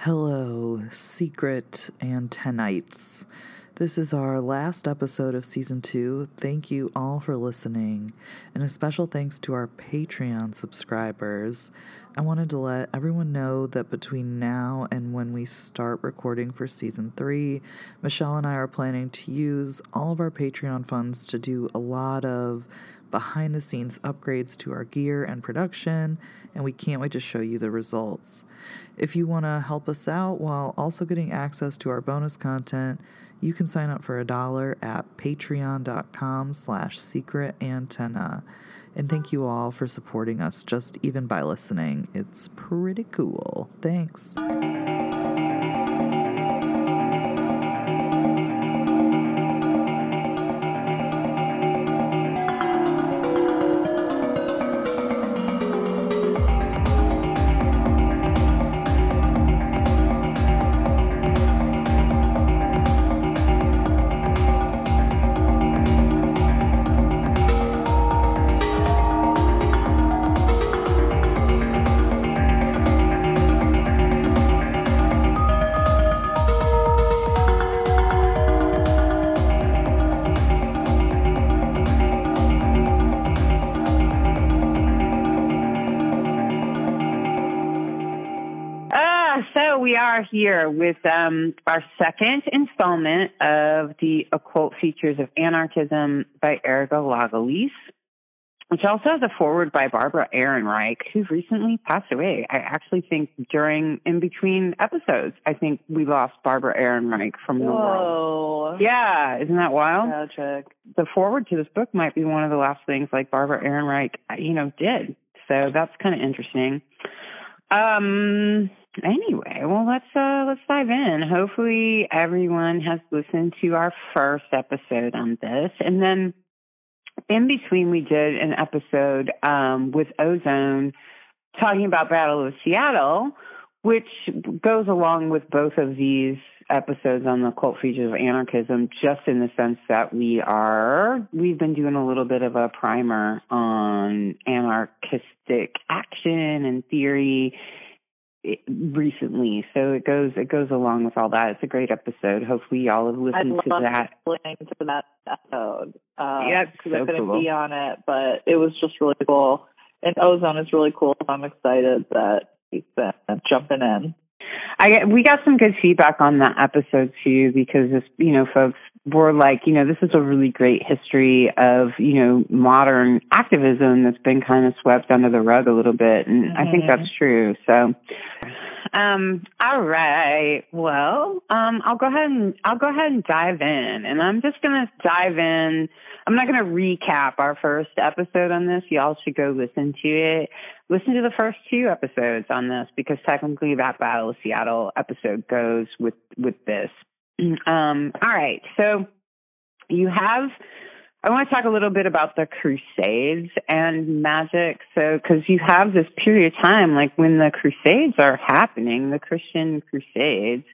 Hello, secret antennaites. This is our last episode of season two. Thank you all for listening, and a special thanks to our Patreon subscribers. I wanted to let everyone know that between now and when we start recording for season three, Michelle and I are planning to use all of our Patreon funds to do a lot of behind the scenes upgrades to our gear and production, and we can't wait to show you the results. If you want to help us out while also getting access to our bonus content, you can sign up for a dollar at patreon.com slash secret antenna. And thank you all for supporting us just even by listening. It's pretty cool. Thanks. With um, our second installment of the Occult Features of Anarchism by Erica Lagalisse, which also has a forward by Barbara Ehrenreich, who recently passed away. I actually think during, in between episodes, I think we lost Barbara Ehrenreich from the world. Yeah, isn't that wild? Tragic. the forward to this book might be one of the last things like Barbara Ehrenreich, you know, did. So that's kind of interesting. Um. Anyway, well, let's uh let's dive in. Hopefully, everyone has listened to our first episode on this, and then in between, we did an episode um with Ozone talking about Battle of Seattle, which goes along with both of these episodes on the cult features of anarchism, just in the sense that we are we've been doing a little bit of a primer on anarchistic action and theory recently. So it goes it goes along with all that. It's a great episode. Hopefully y'all have listened to that. listening to that episode. Uh, Yeah, because so I couldn't cool. be on it, but it was just really cool. And Ozone is really cool. I'm excited that he's been jumping in. I get- we got some good feedback on that episode too because this, you know, folks were like, you know, this is a really great history of, you know, modern activism that's been kind of swept under the rug a little bit, and I think Mhm. that's true. So, um, all right. Well, um, I'll go ahead and I'll go ahead and dive in, and I'm just gonna dive in. I'm not gonna recap our first episode on this. Y'all should go listen to it listen to the first two episodes on this because technically that Battle of Seattle episode goes with with this. Um, all right, so you have. I want to talk a little bit about the Crusades and magic. So, because you have this period of time, like when the Crusades are happening, the Christian Crusades,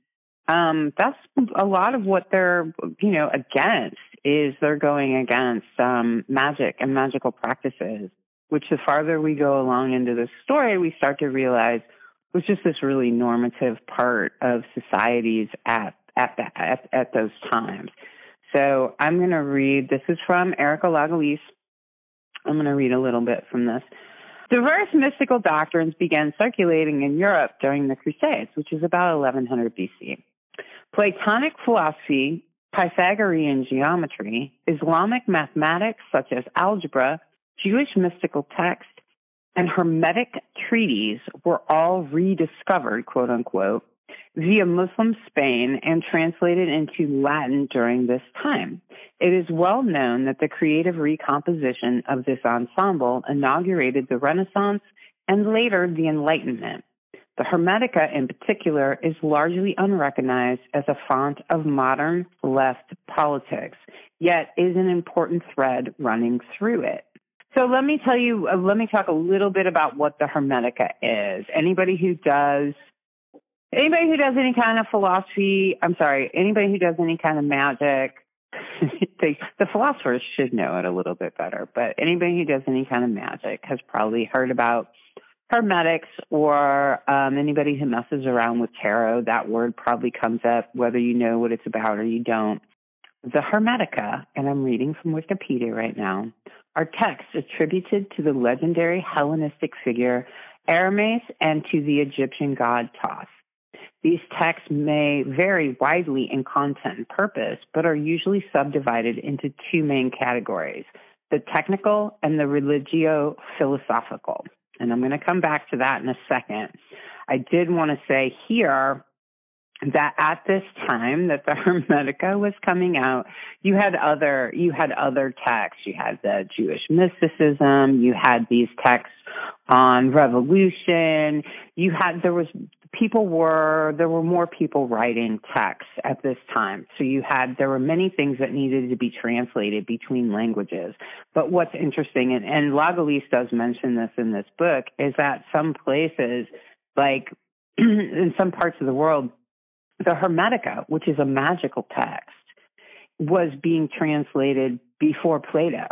um, that's a lot of what they're, you know, against is they're going against um, magic and magical practices which the farther we go along into the story, we start to realize was just this really normative part of societies at at the, at, at those times. So I'm going to read. This is from Erica Lagalisse. I'm going to read a little bit from this. Diverse mystical doctrines began circulating in Europe during the Crusades, which is about 1100 BC. Platonic philosophy, Pythagorean geometry, Islamic mathematics such as algebra, Jewish mystical texts, and Hermetic treaties were all rediscovered, quote unquote, via Muslim Spain and translated into Latin during this time. It is well known that the creative recomposition of this ensemble inaugurated the Renaissance and later the Enlightenment. The Hermetica, in particular, is largely unrecognized as a font of modern left politics, yet is an important thread running through it. So let me tell you, uh, let me talk a little bit about what the Hermetica is. Anybody who does, anybody who does any kind of philosophy, I'm sorry, anybody who does any kind of magic, they, the philosophers should know it a little bit better, but anybody who does any kind of magic has probably heard about Hermetics or um, anybody who messes around with tarot, that word probably comes up whether you know what it's about or you don't. The Hermetica, and I'm reading from Wikipedia right now, are texts attributed to the legendary Hellenistic figure Hermes and to the Egyptian god Thoth. These texts may vary widely in content and purpose, but are usually subdivided into two main categories the technical and the religio philosophical. And I'm going to come back to that in a second. I did want to say here that at this time that the Hermetica was coming out, you had other you had other texts. You had the Jewish mysticism. You had these texts on revolution. You had there was people were there were more people writing texts at this time. So you had there were many things that needed to be translated between languages. But what's interesting, and, and Lagalisse does mention this in this book, is that some places, like in some parts of the world the Hermetica, which is a magical text, was being translated before Plato.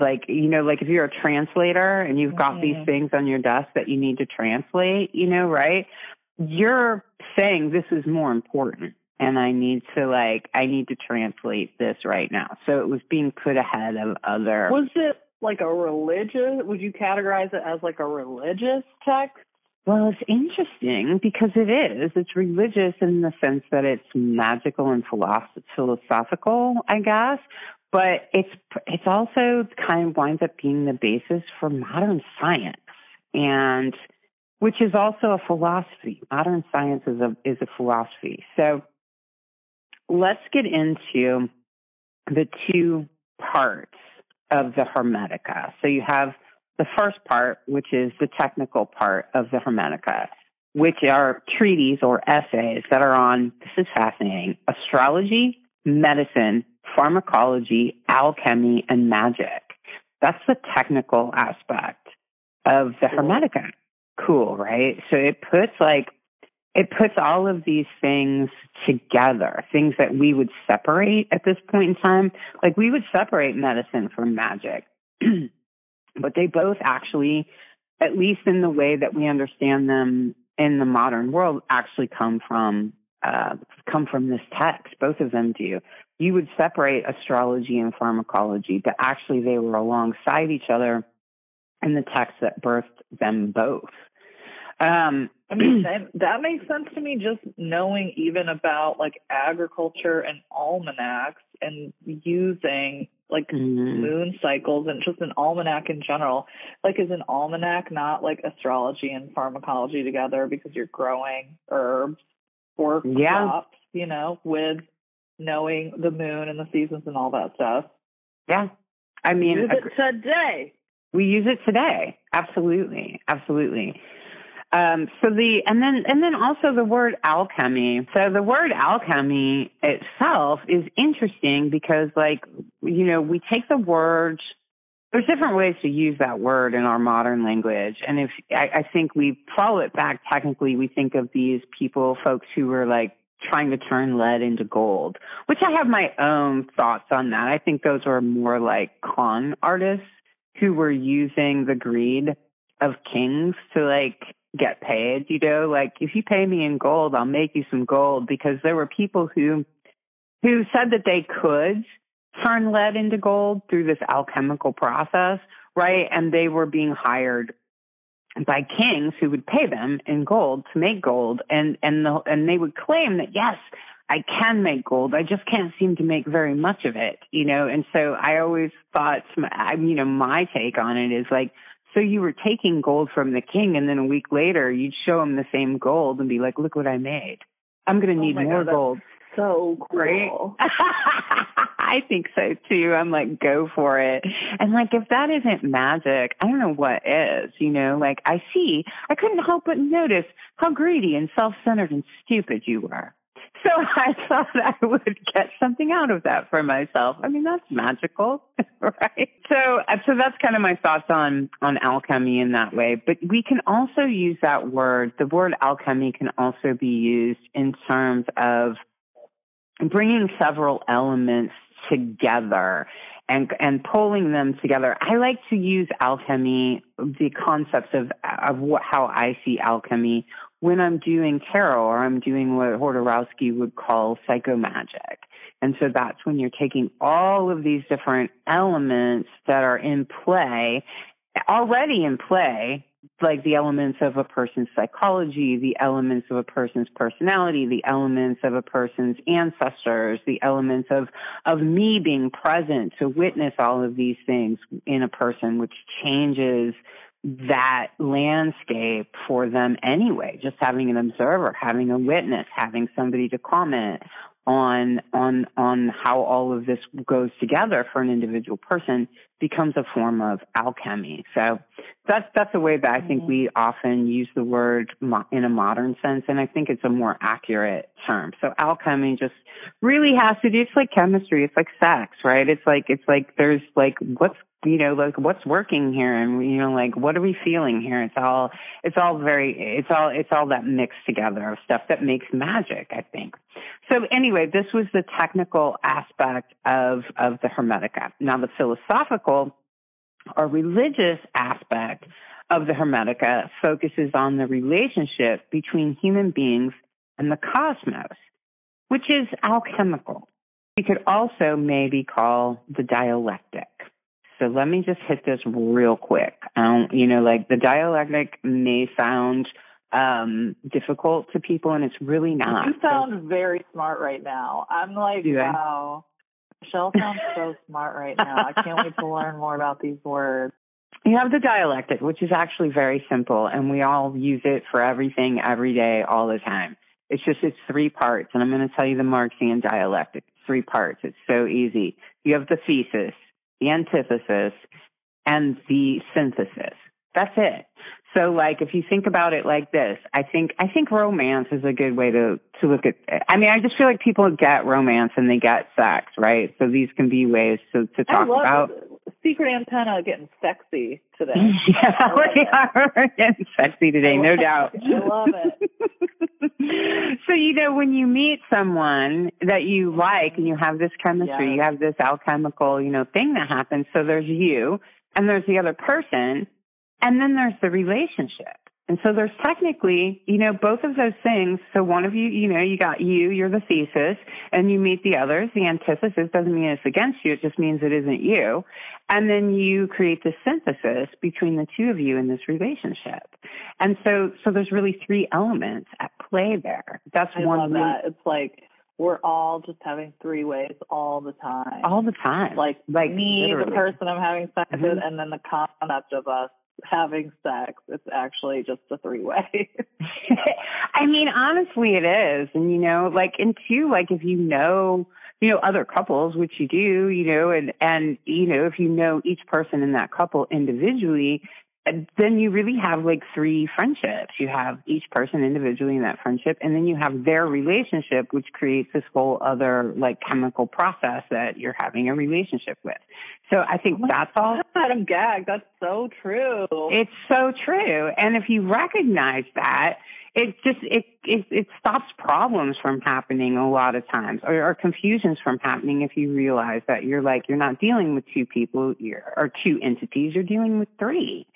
Like, you know, like if you're a translator and you've got mm-hmm. these things on your desk that you need to translate, you know, right? You're saying this is more important and I need to like I need to translate this right now. So it was being put ahead of other Was it like a religious would you categorize it as like a religious text? Well, it's interesting because it is. It's religious in the sense that it's magical and philosophical, I guess. But it's it's also kind of winds up being the basis for modern science, and which is also a philosophy. Modern science is a is a philosophy. So let's get into the two parts of the Hermetica. So you have the first part, which is the technical part of the Hermetica, which are treaties or essays that are on, this is fascinating, astrology, medicine, pharmacology, alchemy, and magic. That's the technical aspect of the Hermetica. Cool, right? So it puts like, it puts all of these things together, things that we would separate at this point in time. Like we would separate medicine from magic. but they both actually, at least in the way that we understand them in the modern world, actually come from uh, come from this text. Both of them do. You would separate astrology and pharmacology, but actually they were alongside each other in the text that birthed them both. Um, I mean, that, that makes sense to me. Just knowing even about like agriculture and almanacs and using like mm-hmm. moon cycles and just an almanac in general. Like, is an almanac not like astrology and pharmacology together because you're growing herbs or yeah. crops, you know, with knowing the moon and the seasons and all that stuff? Yeah. I mean, use it today. We use it today. Absolutely. Absolutely. Um, so the and then and then also the word alchemy. So the word alchemy itself is interesting because like you know we take the word. There's different ways to use that word in our modern language, and if I, I think we follow it back technically, we think of these people, folks who were like trying to turn lead into gold, which I have my own thoughts on that. I think those were more like con artists who were using the greed of kings to like get paid, you know, like if you pay me in gold, I'll make you some gold because there were people who who said that they could turn lead into gold through this alchemical process, right? And they were being hired by kings who would pay them in gold to make gold and and the, and they would claim that yes, I can make gold. I just can't seem to make very much of it, you know. And so I always thought, you know, my take on it is like so you were taking gold from the king, and then a week later, you'd show him the same gold and be like, "Look what I made. I'm going to oh need oh more God, gold." So cool. Right? I think so too. I'm like, go for it. And like, if that isn't magic, I don't know what is. You know, like I see, I couldn't help but notice how greedy and self-centered and stupid you were. So I thought I would get something out of that for myself. I mean, that's magical, right? So, uh, so that's kind of my thoughts on, on alchemy in that way. But we can also use that word. The word alchemy can also be used in terms of bringing several elements together and and pulling them together. I like to use alchemy, the concepts of of what, how I see alchemy when I'm doing tarot or I'm doing what Jodorowsky would call psychomagic. And so that's when you're taking all of these different elements that are in play, already in play, like the elements of a person's psychology, the elements of a person's personality, the elements of a person's ancestors, the elements of, of me being present to witness all of these things in a person, which changes that landscape for them anyway. Just having an observer, having a witness, having somebody to comment on on on how all of this goes together for an individual person becomes a form of alchemy. So that's that's a way that I think mm-hmm. we often use the word mo- in a modern sense, and I think it's a more accurate term. So alchemy just really has to do. It's like chemistry. It's like sex, right? It's like it's like there's like what's you know, like what's working here and you know, like what are we feeling here? It's all it's all very it's all it's all that mixed together of stuff that makes magic, I think. So anyway, this was the technical aspect of of the Hermetica. Now the philosophical or religious aspect of the Hermetica focuses on the relationship between human beings and the cosmos, which is alchemical. We could also maybe call the dialectic. So let me just hit this real quick. Um, you know, like the dialectic may sound um, difficult to people, and it's really not. You sound very smart right now. I'm like, wow. Michelle sounds so smart right now. I can't wait to learn more about these words. You have the dialectic, which is actually very simple, and we all use it for everything, every day, all the time. It's just it's three parts, and I'm going to tell you the Marxian dialectic. Three parts. It's so easy. You have the thesis, the antithesis, and the synthesis. That's it. So like if you think about it like this, I think I think romance is a good way to to look at it. I mean, I just feel like people get romance and they get sex, right? So these can be ways to to talk about secret antenna getting sexy today. yeah, we are getting sexy today, no doubt. I love it. so you know when you meet someone that you like and you have this chemistry, you have this alchemical, you know, thing that happens. So there's you and there's the other person and then there's the relationship. And so there's technically, you know, both of those things. So one of you, you know, you got you, you're the thesis, and you meet the others. The antithesis doesn't mean it's against you. It just means it isn't you. And then you create the synthesis between the two of you in this relationship. And so, so there's really three elements at play there. That's I one. Love that. It's like we're all just having three ways all the time. All the time. Like, like me, literally. the person I'm having sex mm-hmm. with, and then the concept of us having sex. It's actually just a three way. I mean, honestly, it is. And, you know, like, and two, like, if you know, you know, other couples, which you do, you know, and, and, you know, if you know each person in that couple individually, then you really have like three friendships. You have each person individually in that friendship, and then you have their relationship, which creates this whole other like chemical process that you're having a relationship with. So I think oh that's all. God, I'm gagged. That's so true. It's so true. And if you recognize that, it just it, it it stops problems from happening a lot of times or, or confusions from happening if you realize that you're like you're not dealing with two people or two entities you're dealing with three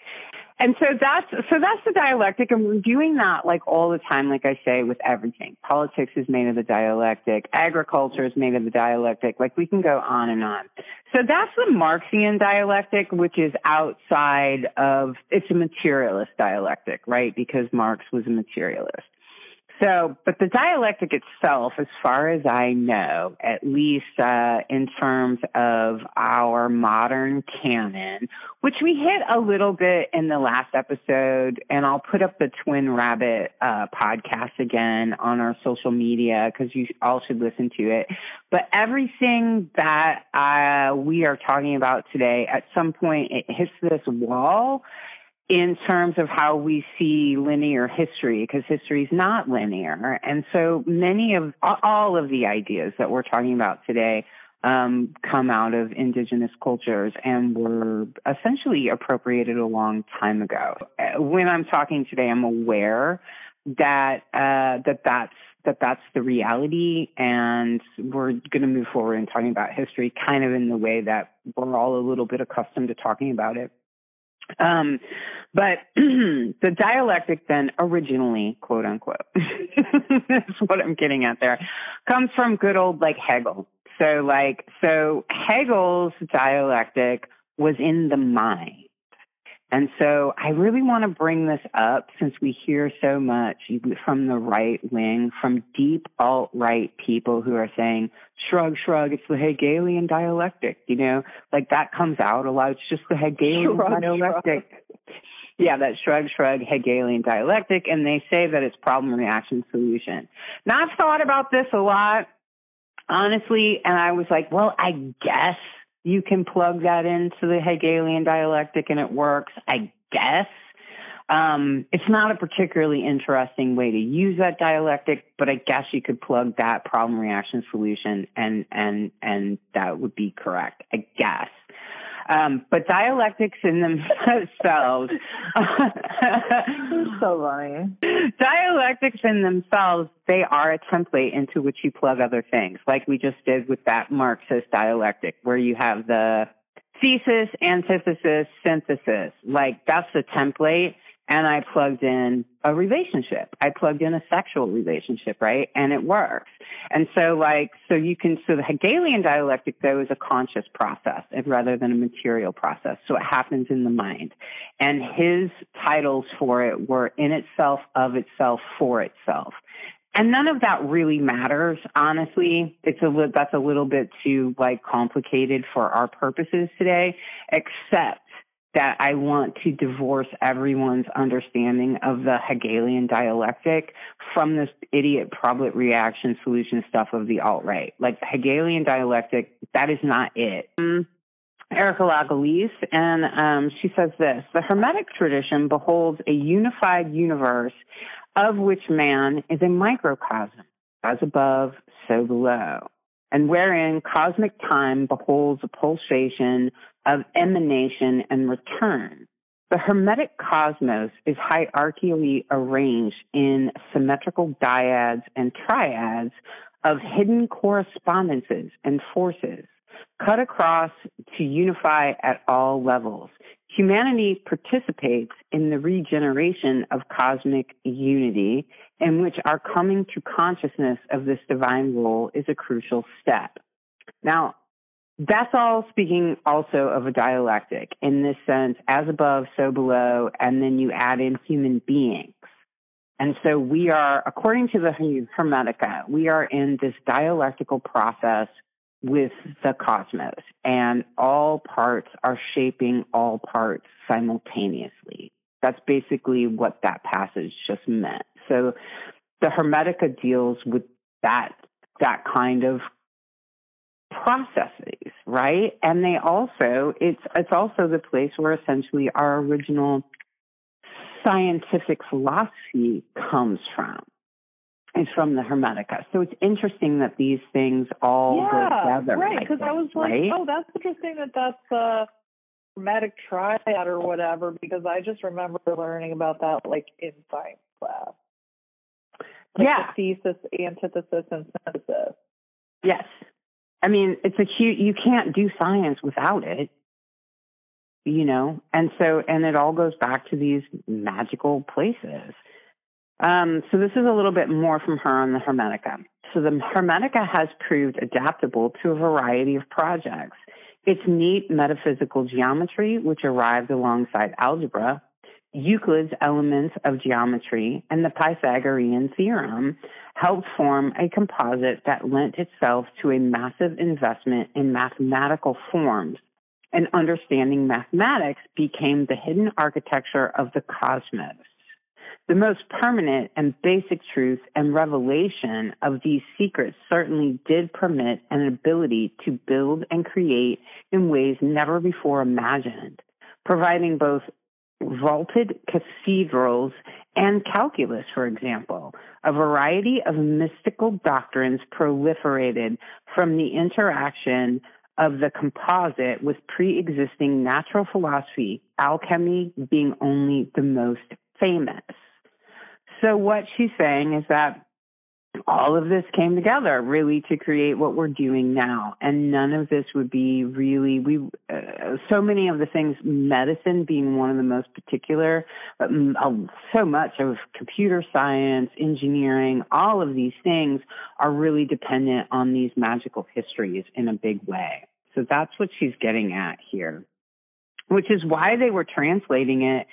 and so that's so that's the dialectic and we're doing that like all the time like i say with everything. Politics is made of the dialectic. Agriculture is made of the dialectic. Like we can go on and on. So that's the marxian dialectic which is outside of it's a materialist dialectic right? Because marx was a materialist so, but the dialectic itself, as far as I know, at least uh, in terms of our modern canon, which we hit a little bit in the last episode, and I'll put up the Twin Rabbit uh, podcast again on our social media because you all should listen to it. But everything that uh, we are talking about today, at some point, it hits this wall in terms of how we see linear history, because history is not linear. And so many of, all of the ideas that we're talking about today um, come out of indigenous cultures and were essentially appropriated a long time ago. When I'm talking today, I'm aware that uh, that that's that that's the reality, and we're going to move forward in talking about history kind of in the way that we're all a little bit accustomed to talking about it. Um, but the dialectic then originally, quote unquote, that's what I'm getting at there, comes from good old like Hegel. So like, so Hegel's dialectic was in the mind. And so I really want to bring this up since we hear so much from the right wing, from deep alt right people who are saying, shrug, shrug, it's the Hegelian dialectic, you know, like that comes out a lot. It's just the Hegelian shrug, dialectic. Shrug. Yeah, that shrug, shrug Hegelian dialectic. And they say that it's problem, reaction, solution. Now I've thought about this a lot, honestly, and I was like, well, I guess you can plug that into the Hegelian dialectic and it works, I guess. Um, it's not a particularly interesting way to use that dialectic, but I guess you could plug that problem reaction solution and, and, and that would be correct, I guess. Um, but dialectics in themselves, so funny. Dialectics in themselves, they are a template into which you plug other things, like we just did with that Marxist dialectic, where you have the thesis, antithesis, synthesis. Like that's the template and I plugged in a relationship. I plugged in a sexual relationship, right? And it works. And so like, so you can, so the Hegelian dialectic though is a conscious process rather than a material process. So it happens in the mind. And his titles for it were in itself, of itself, for itself. And none of that really matters, honestly. It's a li- that's a little bit too like complicated for our purposes today, except that I want to divorce everyone's understanding of the Hegelian dialectic from this idiot problet reaction solution stuff of the alt right. Like the Hegelian dialectic, that is not it. Um, Erica Lagalisse, and um, she says this The Hermetic tradition beholds a unified universe of which man is a microcosm, as above, so below and wherein cosmic time beholds a pulsation of emanation and return. The Hermetic cosmos is hierarchically arranged in symmetrical dyads and triads of hidden correspondences and forces, cut across to unify at all levels. Humanity participates in the regeneration of cosmic unity, in which our coming to consciousness of this divine role is a crucial step. Now, that's all speaking also of a dialectic in this sense, as above, so below, and then you add in human beings. And so we are, according to the Hermetica, we are in this dialectical process with the cosmos, and all parts are shaping all parts simultaneously. That's basically what that passage just meant. So the Hermetica deals with that that kind of processes, right? And they also it's it's also the place where essentially our original scientific philosophy comes from. Is from the Hermetica. So it's interesting that these things all yeah, go together. Right, because I was like, right? oh, that's interesting that that's a Hermetic triad or whatever, because I just remember learning about that like in science class. Like yeah. The thesis, antithesis, and synthesis. Yes. I mean, it's a huge, you can't do science without it, you know? And so, and it all goes back to these magical places. Um, so this is a little bit more from her on the Hermetica. So the Hermetica has proved adaptable to a variety of projects. Its neat metaphysical geometry, which arrived alongside algebra, Euclid's elements of geometry, and the Pythagorean theorem helped form a composite that lent itself to a massive investment in mathematical forms. And understanding mathematics became the hidden architecture of the cosmos. The most permanent and basic truth and revelation of these secrets certainly did permit an ability to build and create in ways never before imagined, providing both vaulted cathedrals and calculus, for example. A variety of mystical doctrines proliferated from the interaction of the composite with pre-existing natural philosophy, alchemy being only the most famous. So what she's saying is that all of this came together really to create what we're doing now. And none of this would be really, we, uh, so many of the things, medicine being one of the most particular, but so much of computer science, engineering, all of these things are really dependent on these magical histories in a big way. So that's what she's getting at here, which is why they were translating it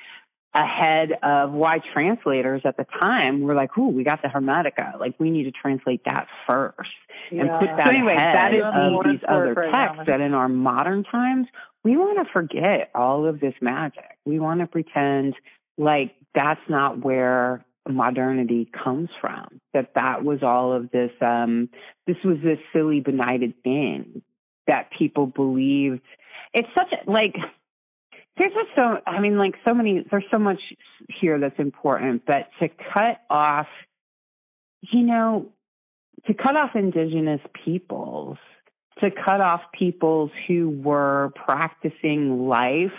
ahead of why translators at the time were like, "Ooh, we got the Hermetica. Like, we need to translate that first yeah. and put that so anyway, ahead that is of these other right texts now. that in our modern times we want to forget all of this magic. We want to pretend like that's not where modernity comes from. That that was all of this. Um, this was this silly, benighted thing that people believed. It's such a like there's just so, I mean, like so many, there's so much here that's important, but to cut off, you know, to cut off indigenous peoples, to cut off peoples who were practicing life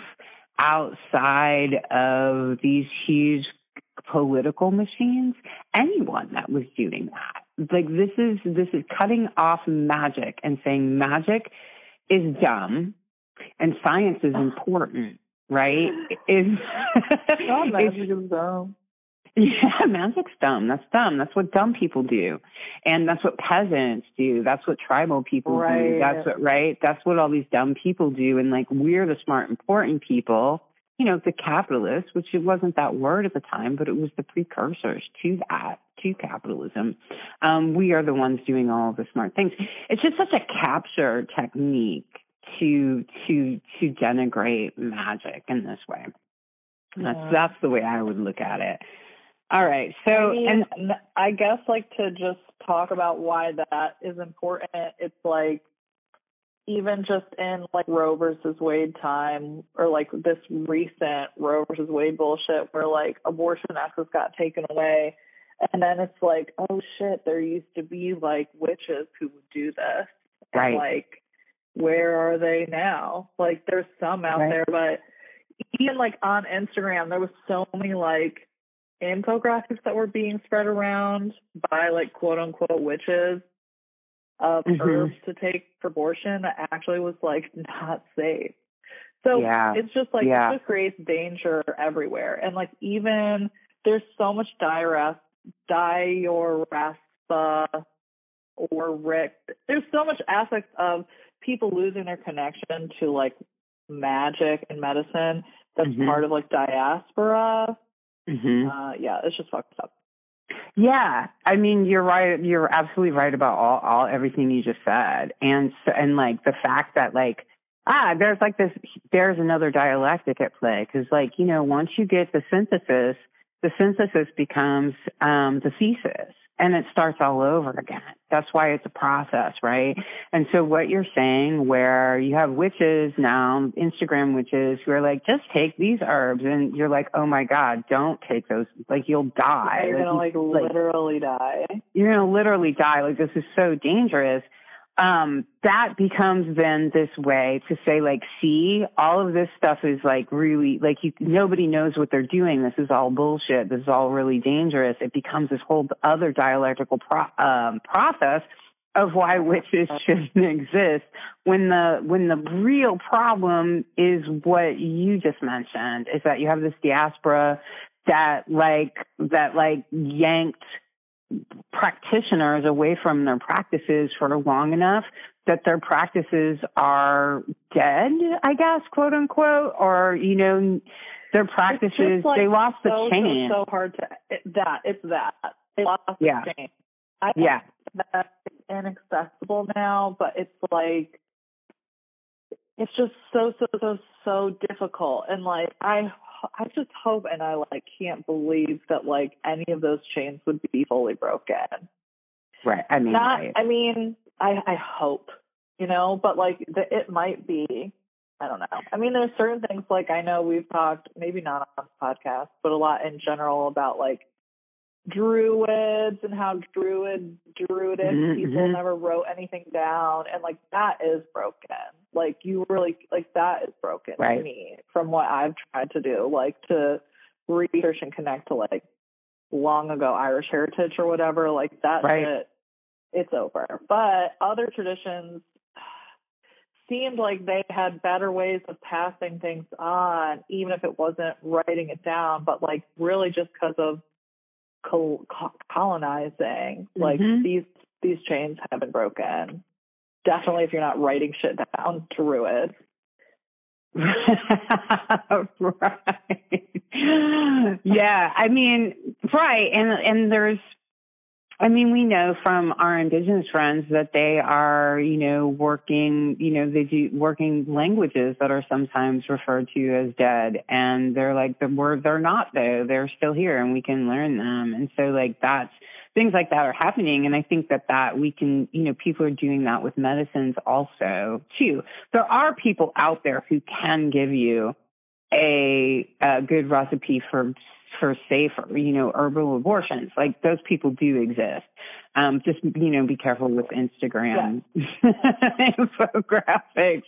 outside of these huge political machines, anyone that was doing that. Like this is, this is cutting off magic and saying magic is dumb and science is important right? Is oh, magic is dumb. Yeah, magic's dumb. That's dumb. That's what dumb people do. And that's what peasants do. That's what tribal people right. do. That's what, right? That's what all these dumb people do. And like, we're the smart, important people, you know, the capitalists, which it wasn't that word at the time, but it was the precursors to that, to capitalism. Um, we are the ones doing all the smart things. It's just such a capture technique to to to denigrate magic in this way. Yeah. That's that's the way I would look at it. All right. So I mean, and I guess like to just talk about why that is important. It's like even just in like Roe versus Wade time or like this recent Roe versus Wade bullshit where like abortion access got taken away and then it's like, oh shit, there used to be like witches who would do this. Right. And, like where are they now? Like there's some out right. there, but even like on Instagram, there was so many like infographics that were being spread around by like quote unquote witches of mm-hmm. herbs to take for abortion that actually was like not safe. So yeah. it's just like yeah. it just creates danger everywhere. And like even there's so much diarrhea dioraspa or Rick. There's so much aspects of people losing their connection to like magic and medicine that's mm-hmm. part of like diaspora. Mm-hmm. Uh, yeah, it's just fucked up. Yeah, I mean you're right. You're absolutely right about all, all everything you just said, and so, and like the fact that like ah, there's like this, there's another dialectic at play because like you know once you get the synthesis, the synthesis becomes um, the thesis, and it starts all over again. That's why it's a process, right? And so what you're saying where you have witches now, Instagram witches who are like, just take these herbs and you're like, oh my God, don't take those. Like you'll die. You're going to like, like literally die. You're going to literally die. Like this is so dangerous um, that becomes then this way to say like, see, all of this stuff is like really like you, nobody knows what they're doing. This is all bullshit. This is all really dangerous. It becomes this whole other dialectical pro- um, process of why witches shouldn't exist when the when the real problem is what you just mentioned is that you have this diaspora that like that like yanked practitioners away from their practices for long enough that their practices are dead, I guess, quote unquote, or, you know, their practices, like they lost so, the chain. So, so hard to, it, that, it's that. They lost yeah. the chain. I yeah. That it's inaccessible now, but it's like, it's just so, so, so, so difficult. And like, I I just hope and I like can't believe that like any of those chains would be fully broken. Right. I mean, not. Right. I mean, I I hope you know, but like the, it might be. I don't know. I mean, there's certain things like I know we've talked, maybe not on this podcast, but a lot in general about like druids and how druid druidic mm-hmm. people mm-hmm. never wrote anything down and like that is broken like you really like that is broken right. to me from what i've tried to do like to research and connect to like long ago Irish heritage or whatever, like that right. shit, it's over. But other traditions seemed like they had better ways of passing things on, even if it wasn't writing it down, but like really just because of col- colonizing, like Mhm. these these chains have been broken. Definitely, if you're not writing shit down, druid. right. Yeah, I mean, right, and and there's, I mean, we know from our indigenous friends that they are, you know, working, you know, they do working languages that are sometimes referred to as dead, and they're like the word they're not though, they're still here, and we can learn them, and so like that's things like that are happening. And I think that that we can, you know, people are doing that with medicines also too. There are people out there who can give you a, a good recipe for for safer, you know, herbal abortions. Like those people do exist. Um, just you know, be careful with Instagram infographics.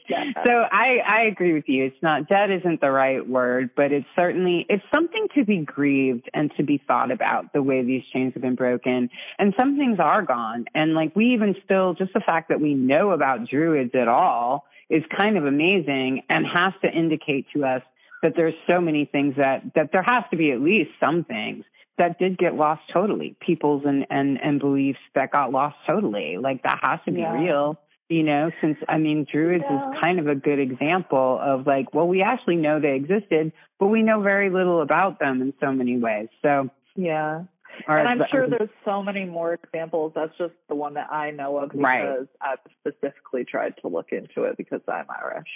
So I I agree with you. It's not dead isn't the right word, but it's certainly it's something to be grieved and to be thought about the way these chains have been broken. And some things are gone. And like we even still just the fact that we know about druids at all is kind of amazing and has to indicate to us that there's so many things that that there has to be at least some things that did get lost totally. Peoples and and and beliefs that got lost totally. Like that has to be Yeah. real. You know, since I mean, Druids Yeah. is kind of a good example of like, well, we actually know they existed, but we know very little about them in so many ways. So, Yeah. or- And I'm sure there's so many more examples. That's just the one that I know of because Right. I've specifically tried to look into it because I'm Irish.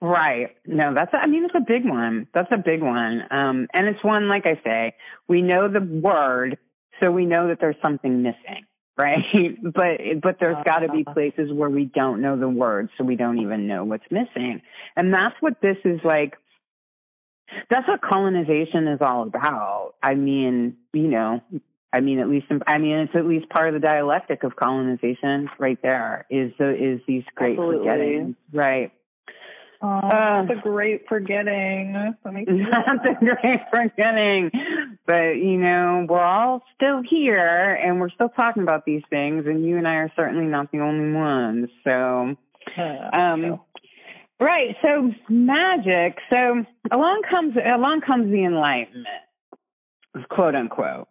Right. No, that's, I mean, it's a big one. That's a big one. Um, and it's one, like I say, we know the word, so we know that there's something missing, right? but, but there's got to be places where we don't know the word, so we don't even know what's missing. And that's what this is like. That's what colonization is all about. I mean, you know, I mean, at least, I mean, it's at least part of the dialectic of colonization right there is, the, is these great Absolutely. forgettings, right? Oh, Uh, that's a great forgetting. That makes me That's a great forgetting. But, you know, we're all still here and we're still talking about these things, and you and I are certainly not the only ones. So, um, right. So, magic. So, along comes, along comes the Enlightenment, quote unquote.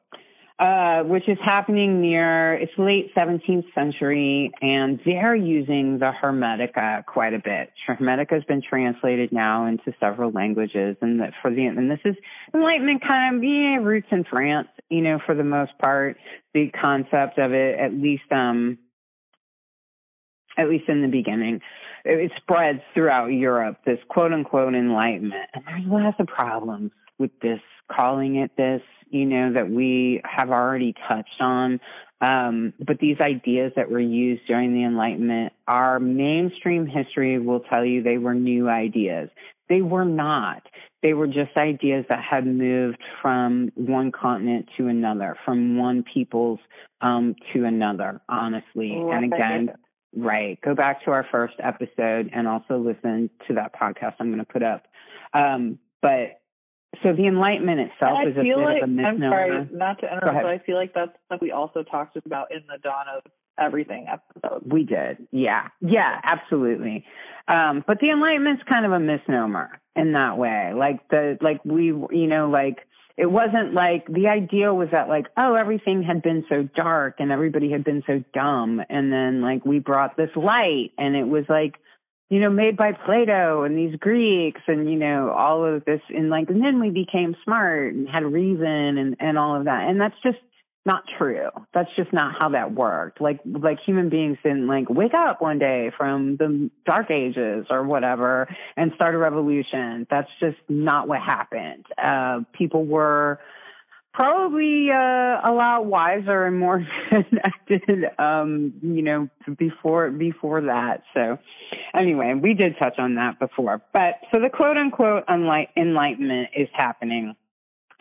Uh, which is happening near it's late 17th century, and they're using the Hermetica quite a bit. Hermetica has been translated now into several languages, and that for the and this is Enlightenment kind of yeah, roots in France, you know, for the most part. The concept of it, at least, um, at least in the beginning, it, it spreads throughout Europe. This quote unquote Enlightenment, and there's lots of problems with this calling it this, you know, that we have already touched on. Um, but these ideas that were used during the Enlightenment, our mainstream history will tell you they were new ideas. They were not. They were just ideas that had moved from one continent to another, from one people's um, to another, honestly. And again, right, go back to our first episode and also listen to that podcast I'm going to put up. Um, but so the Enlightenment itself I is a bit like of a I'm sorry, not to interrupt, but I feel like that's what we also talked about in the Dawn of Everything episode. We did. Yeah. Yeah, absolutely. Um, but the Enlightenment's kind of a misnomer in that way. Like the, like we, you know, like it wasn't like the idea was that like, oh, everything had been so dark and everybody had been so dumb. And then like we brought this light and it was like, you know, made by Plato and these Greeks and, you know, all of this and like, and then we became smart and had reason and, and all of that. And that's just not true. That's just not how that worked. Like, like human beings didn't like wake up one day from the dark ages or whatever and start a revolution. That's just not what happened. Uh, people were, probably uh, a lot wiser and more connected um you know before before that. So anyway we did touch on that before. But so the quote unquote unlight, enlightenment is happening.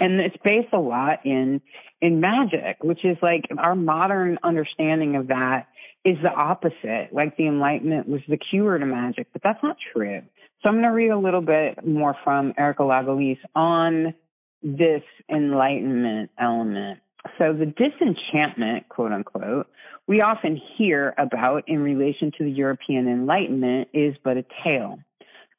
And it's based a lot in in magic which is like our modern understanding of that is the opposite. Like the enlightenment was the cure to magic but that's not true. So i'm going to read a little bit more from erica lagalisse on this enlightenment element. So the disenchantment, quote unquote, we often hear about in relation to the European Enlightenment is but a tale.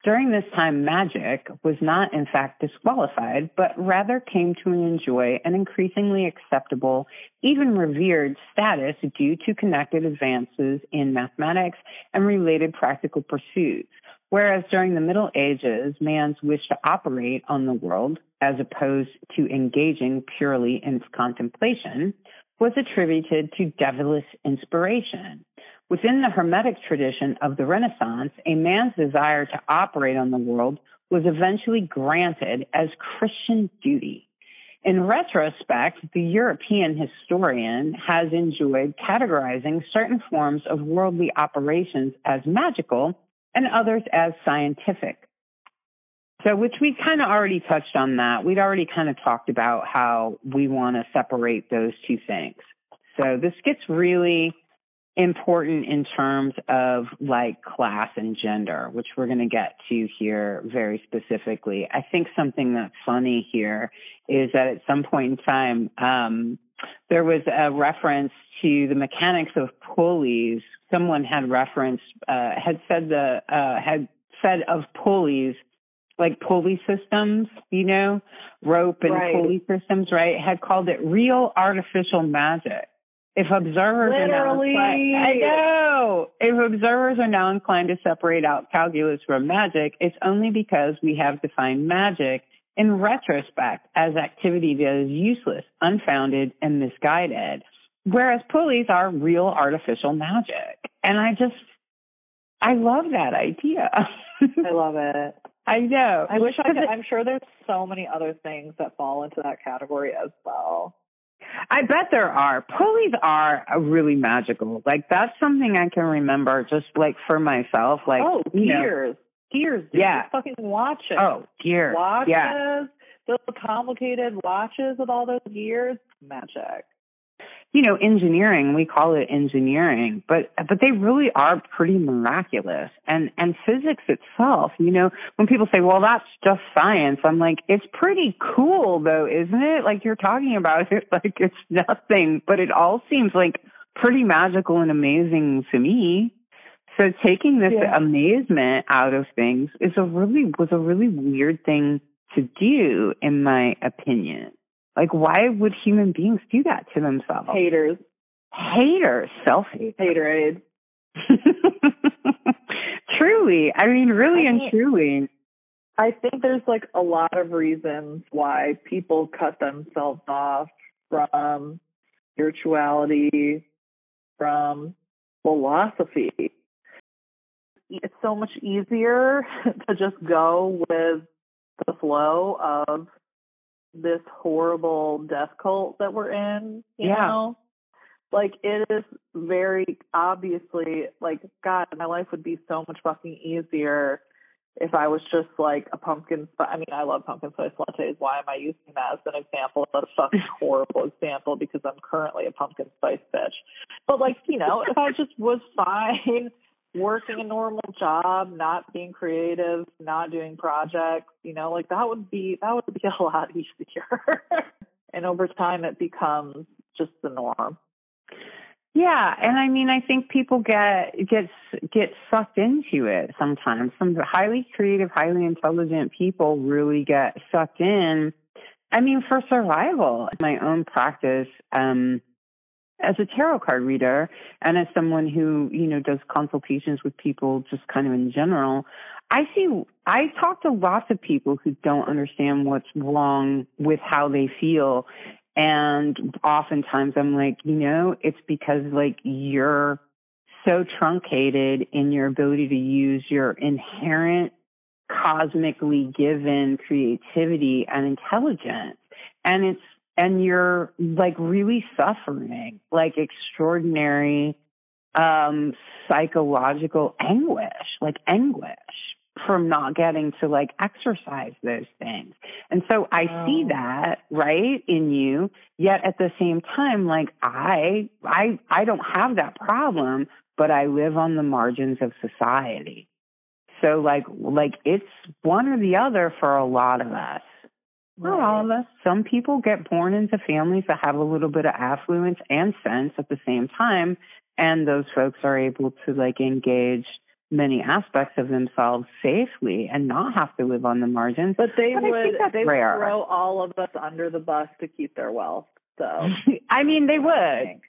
During this time, magic was not in fact disqualified, but rather came to enjoy an increasingly acceptable, even revered status due to connected advances in mathematics and related practical pursuits. Whereas during the Middle Ages, man's wish to operate on the world, as opposed to engaging purely in contemplation, was attributed to devilish inspiration. Within the Hermetic tradition of the Renaissance, a man's desire to operate on the world was eventually granted as Christian duty. In retrospect, the European historian has enjoyed categorizing certain forms of worldly operations as magical and others as scientific. So, which we kind of already touched on that. We'd already kind of talked about how we want to separate those two things. So, this gets really important in terms of like class and gender, which we're going to get to here very specifically. I think something that's funny here is that at some point in time, um, there was a reference to the mechanics of pulleys. Someone had referenced, uh, had said the, uh, had said of pulleys, like pulley systems, you know, rope and right. pulley systems, right? Had called it real artificial magic. If observers Literally. are now inclined, I know. If observers are now inclined to separate out calculus from magic, it's only because we have defined magic in retrospect as activity that is useless, unfounded, and misguided. Whereas pulleys are real artificial magic. And I just, I love that idea. I love it. I know. I wish I could. I'm sure there's so many other things that fall into that category as well. I bet there are. Pulleys are really magical. Like that's something I can remember just like for myself. Like oh, you know, gears, gears. Dude, Yeah. just fucking oh, watches. oh, gears, watches. Yeah. Those complicated watches with all those gears. Magic. You know, engineering, we call it engineering, but but they really are pretty miraculous. And and physics itself, you know, when people say, "Well, that's just science." I'm like, "It's pretty cool though, isn't it?" Like you're talking about it like it's nothing, but it all seems like pretty magical and amazing to me. So taking this Yeah. amazement out of things is a really was a really weird thing to do in my opinion. Like why would human beings do that to themselves? Haters. Haters, self hate. Haterade. truly. I mean really I and truly. I think there's like a lot of reasons why people cut themselves off from spirituality, from philosophy. It's so much easier to just go with the flow of this horrible death cult that we're in, you Yeah. know? Like it is very obviously like God, my life would be so much fucking easier if I was just like a pumpkin spice. I mean, I love pumpkin spice lattes. Why am I using that as an example? That's a fucking horrible example because I'm currently a pumpkin spice bitch. But like, you know, if I just was fine working a normal job, not being creative, not doing projects, you know, like that would be that would be a lot easier. and over time, it becomes just the norm. Yeah, and I mean, I think people get get get sucked into it sometimes. Some highly creative, highly intelligent people really get sucked in. I mean, for survival, my own practice um, as a tarot card reader and as someone who you know does consultations with people, just kind of in general. I see. I talk to lots of people who don't understand what's wrong with how they feel, and oftentimes I'm like, you know, it's because like you're so truncated in your ability to use your inherent cosmically given creativity and intelligence. And it's, and you're like really suffering, like extraordinary, um, psychological anguish, like anguish from not getting to like exercise those things. And so I see Oh. that, right, in you, yet at the same time, like I, I, I don't have that problem, but I live on the margins of society. So like, like it's one or the other for a lot of us. Not right. all of us. Some people get born into families that have a little bit of affluence and sense at the same time, and those folks are able to like engage many aspects of themselves safely and not have to live on the margins. But they but would they rare. would throw all of us under the bus to keep their wealth. So I mean, they would.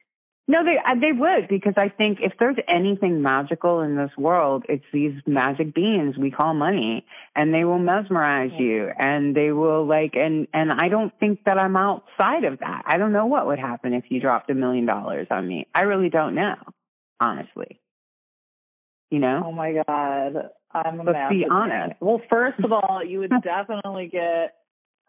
No, they uh, they would because I think if there's anything magical in this world, it's these magic beings we call money, and they will mesmerize you, and they will like, and and I don't think that I'm outside of that. I don't know what would happen if you dropped a million dollars on me. I really don't know, honestly. You know? Oh my god, I'm Let's be honest. Well, first of all, you would definitely get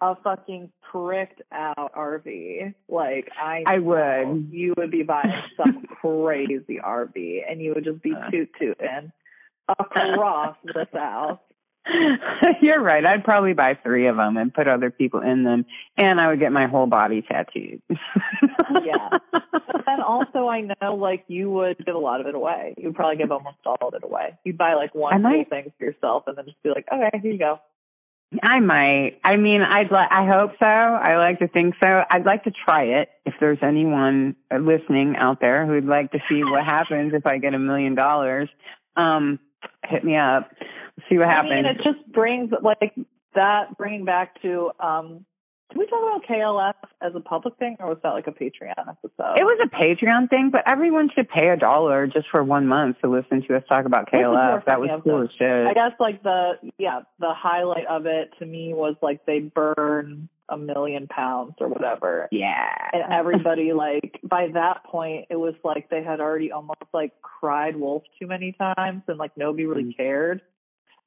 a fucking pricked out RV. Like I, I would. You would be buying some crazy RV, and you would just be uh. toot tooting across the South. You're right. I'd probably buy three of them and put other people in them, and I would get my whole body tattooed. yeah. But then also, I know like you would give a lot of it away. You'd probably give almost all of it away. You'd buy like one cool thing for yourself, and then just be like, okay, here you go. I might. I mean, I'd like. I hope so. I like to think so. I'd like to try it. If there's anyone listening out there who'd like to see what happens if I get a million dollars, um, hit me up. See what happens. I mean, it just brings like that. Bringing back to um, can we talk about KLF as a public thing, or was that like a Patreon episode? It was a Patreon thing, but everyone should pay a dollar just for one month to listen to us talk about KLF. That was cool as shit. I guess like the yeah, the highlight of it to me was like they burn a million pounds or whatever. Yeah. And everybody like by that point it was like they had already almost like cried wolf too many times and like nobody really mm. cared.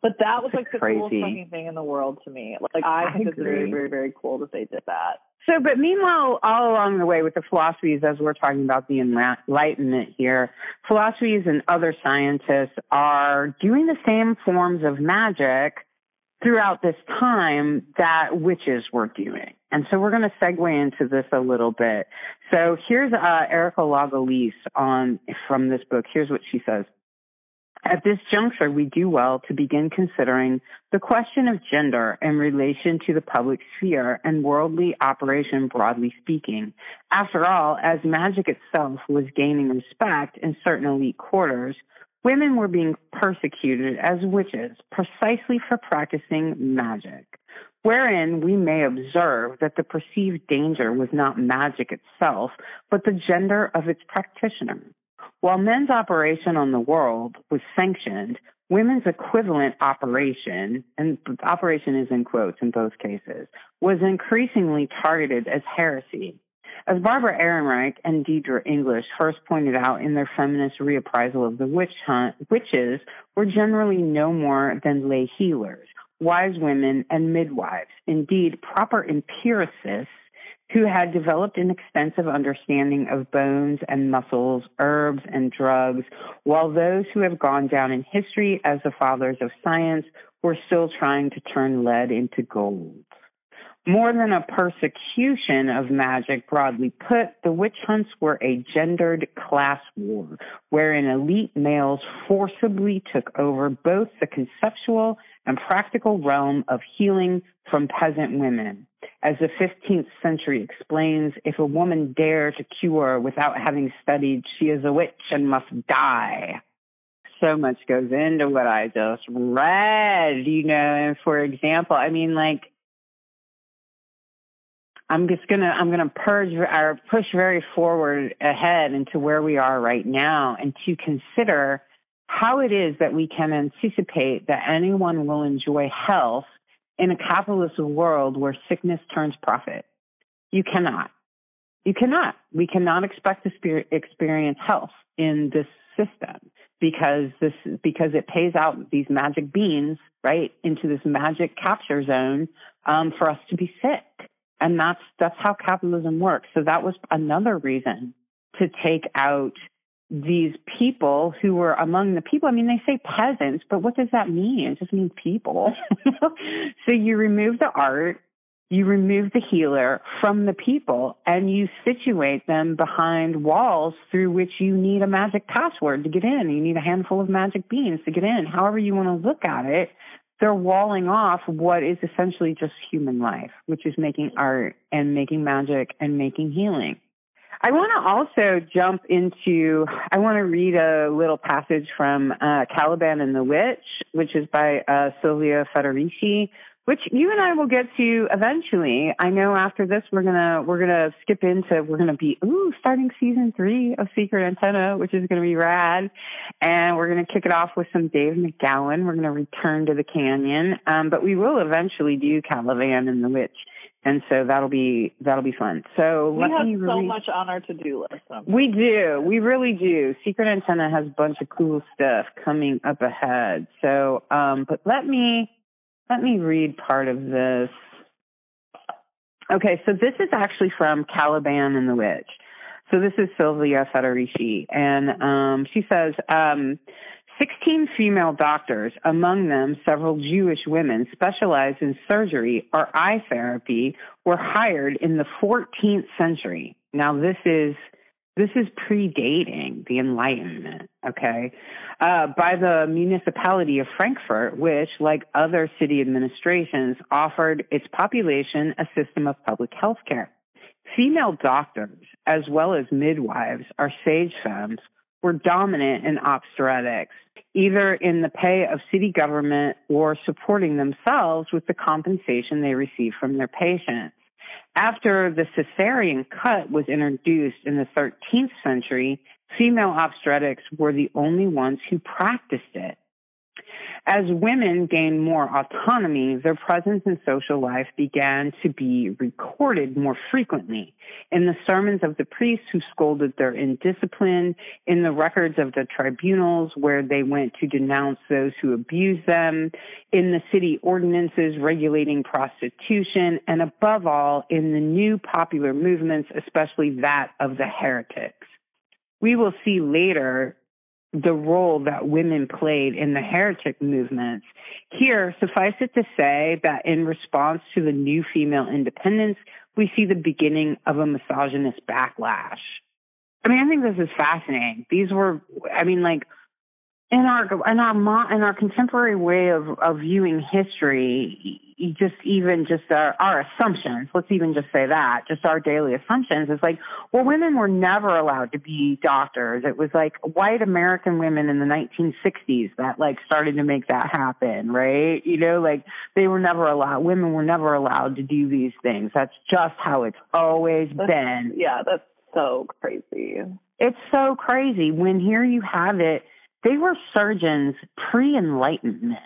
But that was like the crazy. coolest fucking thing in the world to me. Like I, I think agree. it's very, very, very cool that they did that. So, but meanwhile, all along the way with the philosophies, as we're talking about the enlightenment here, philosophies and other scientists are doing the same forms of magic throughout this time that witches were doing. And so we're going to segue into this a little bit. So here's uh, Erica Lagalisse on from this book. Here's what she says. At this juncture, we do well to begin considering the question of gender in relation to the public sphere and worldly operation broadly speaking. After all, as magic itself was gaining respect in certain elite quarters, women were being persecuted as witches precisely for practicing magic, wherein we may observe that the perceived danger was not magic itself, but the gender of its practitioner. While men's operation on the world was sanctioned, women's equivalent operation, and operation is in quotes in both cases, was increasingly targeted as heresy. As Barbara Ehrenreich and Deirdre English first pointed out in their feminist reappraisal of the witch hunt, witches were generally no more than lay healers, wise women, and midwives. Indeed, proper empiricists who had developed an extensive understanding of bones and muscles, herbs and drugs, while those who have gone down in history as the fathers of science were still trying to turn lead into gold. More than a persecution of magic, broadly put, the witch hunts were a gendered class war, wherein elite males forcibly took over both the conceptual and practical realm of healing from peasant women. As the 15th century explains, if a woman dare to cure without having studied, she is a witch and must die. So much goes into what I just read, you know, and for example, I mean, like, I'm just gonna I'm gonna purge or push very forward ahead into where we are right now, and to consider how it is that we can anticipate that anyone will enjoy health in a capitalist world where sickness turns profit. You cannot. You cannot. We cannot expect to experience health in this system because this because it pays out these magic beans right into this magic capture zone um, for us to be sick, and that's that's how capitalism works. So that was another reason to take out these people who were among the people. I mean, they say peasants, but what does that mean? It just means people. so you remove the art, you remove the healer from the people, and you situate them behind walls through which you need a magic password to get in. You need a handful of magic beans to get in. However you want to look at it, they're walling off what is essentially just human life, which is making art and making magic and making healing. I want to also jump into, I want to read a little passage from uh, Caliban and the Witch, which is by uh, Silvia Federici, which you and I will get to eventually. I know after this we're gonna we're gonna skip into we're gonna be ooh starting season three of Secret Antenna, which is gonna be rad, and we're gonna kick it off with some Dave McGowan. We're gonna return to the canyon, um, but we will eventually do Caliban and the Witch. And so that'll be that'll be fun. So we have so much on our to do list. We do, we really do. Secret Antenna has a bunch of cool stuff coming up ahead. So, um, but let me let me read part of this. Okay, so this is actually from Caliban and the Witch. So this is Silvia Federici, and um, she says um, 16 female doctors, among them several Jewish women specialized in surgery or eye therapy, were hired in the 14th century. Now, this is this is predating the Enlightenment, okay, uh, by the municipality of Frankfurt, which, like other city administrations, offered its population a system of public health care. Female doctors, as well as midwives, or sage femmes, were dominant in obstetrics, either in the pay of city government or supporting themselves with the compensation they received from their patients. After the cesarean cut was introduced in the 13th century, female obstetrics were the only ones who practiced it. As women gained more autonomy, their presence in social life began to be recorded more frequently in the sermons of the priests who scolded their indiscipline, in the records of the tribunals where they went to denounce those who abused them, in the city ordinances regulating prostitution, and above all, in the new popular movements, especially that of the heretics. We will see later the role that women played in the heretic movements. Here, suffice it to say that in response to the new female independence, we see the beginning of a misogynist backlash. I mean, I think this is fascinating. These were, I mean, like, in our in our in our contemporary way of, of viewing history, just even just our, our assumptions. Let's even just say that, just our daily assumptions is like, well, women were never allowed to be doctors. It was like white American women in the 1960s that like started to make that happen, right? You know, like they were never allowed. Women were never allowed to do these things. That's just how it's always that's, been. Yeah, that's so crazy. It's so crazy when here you have it they were surgeons pre-enlightenment.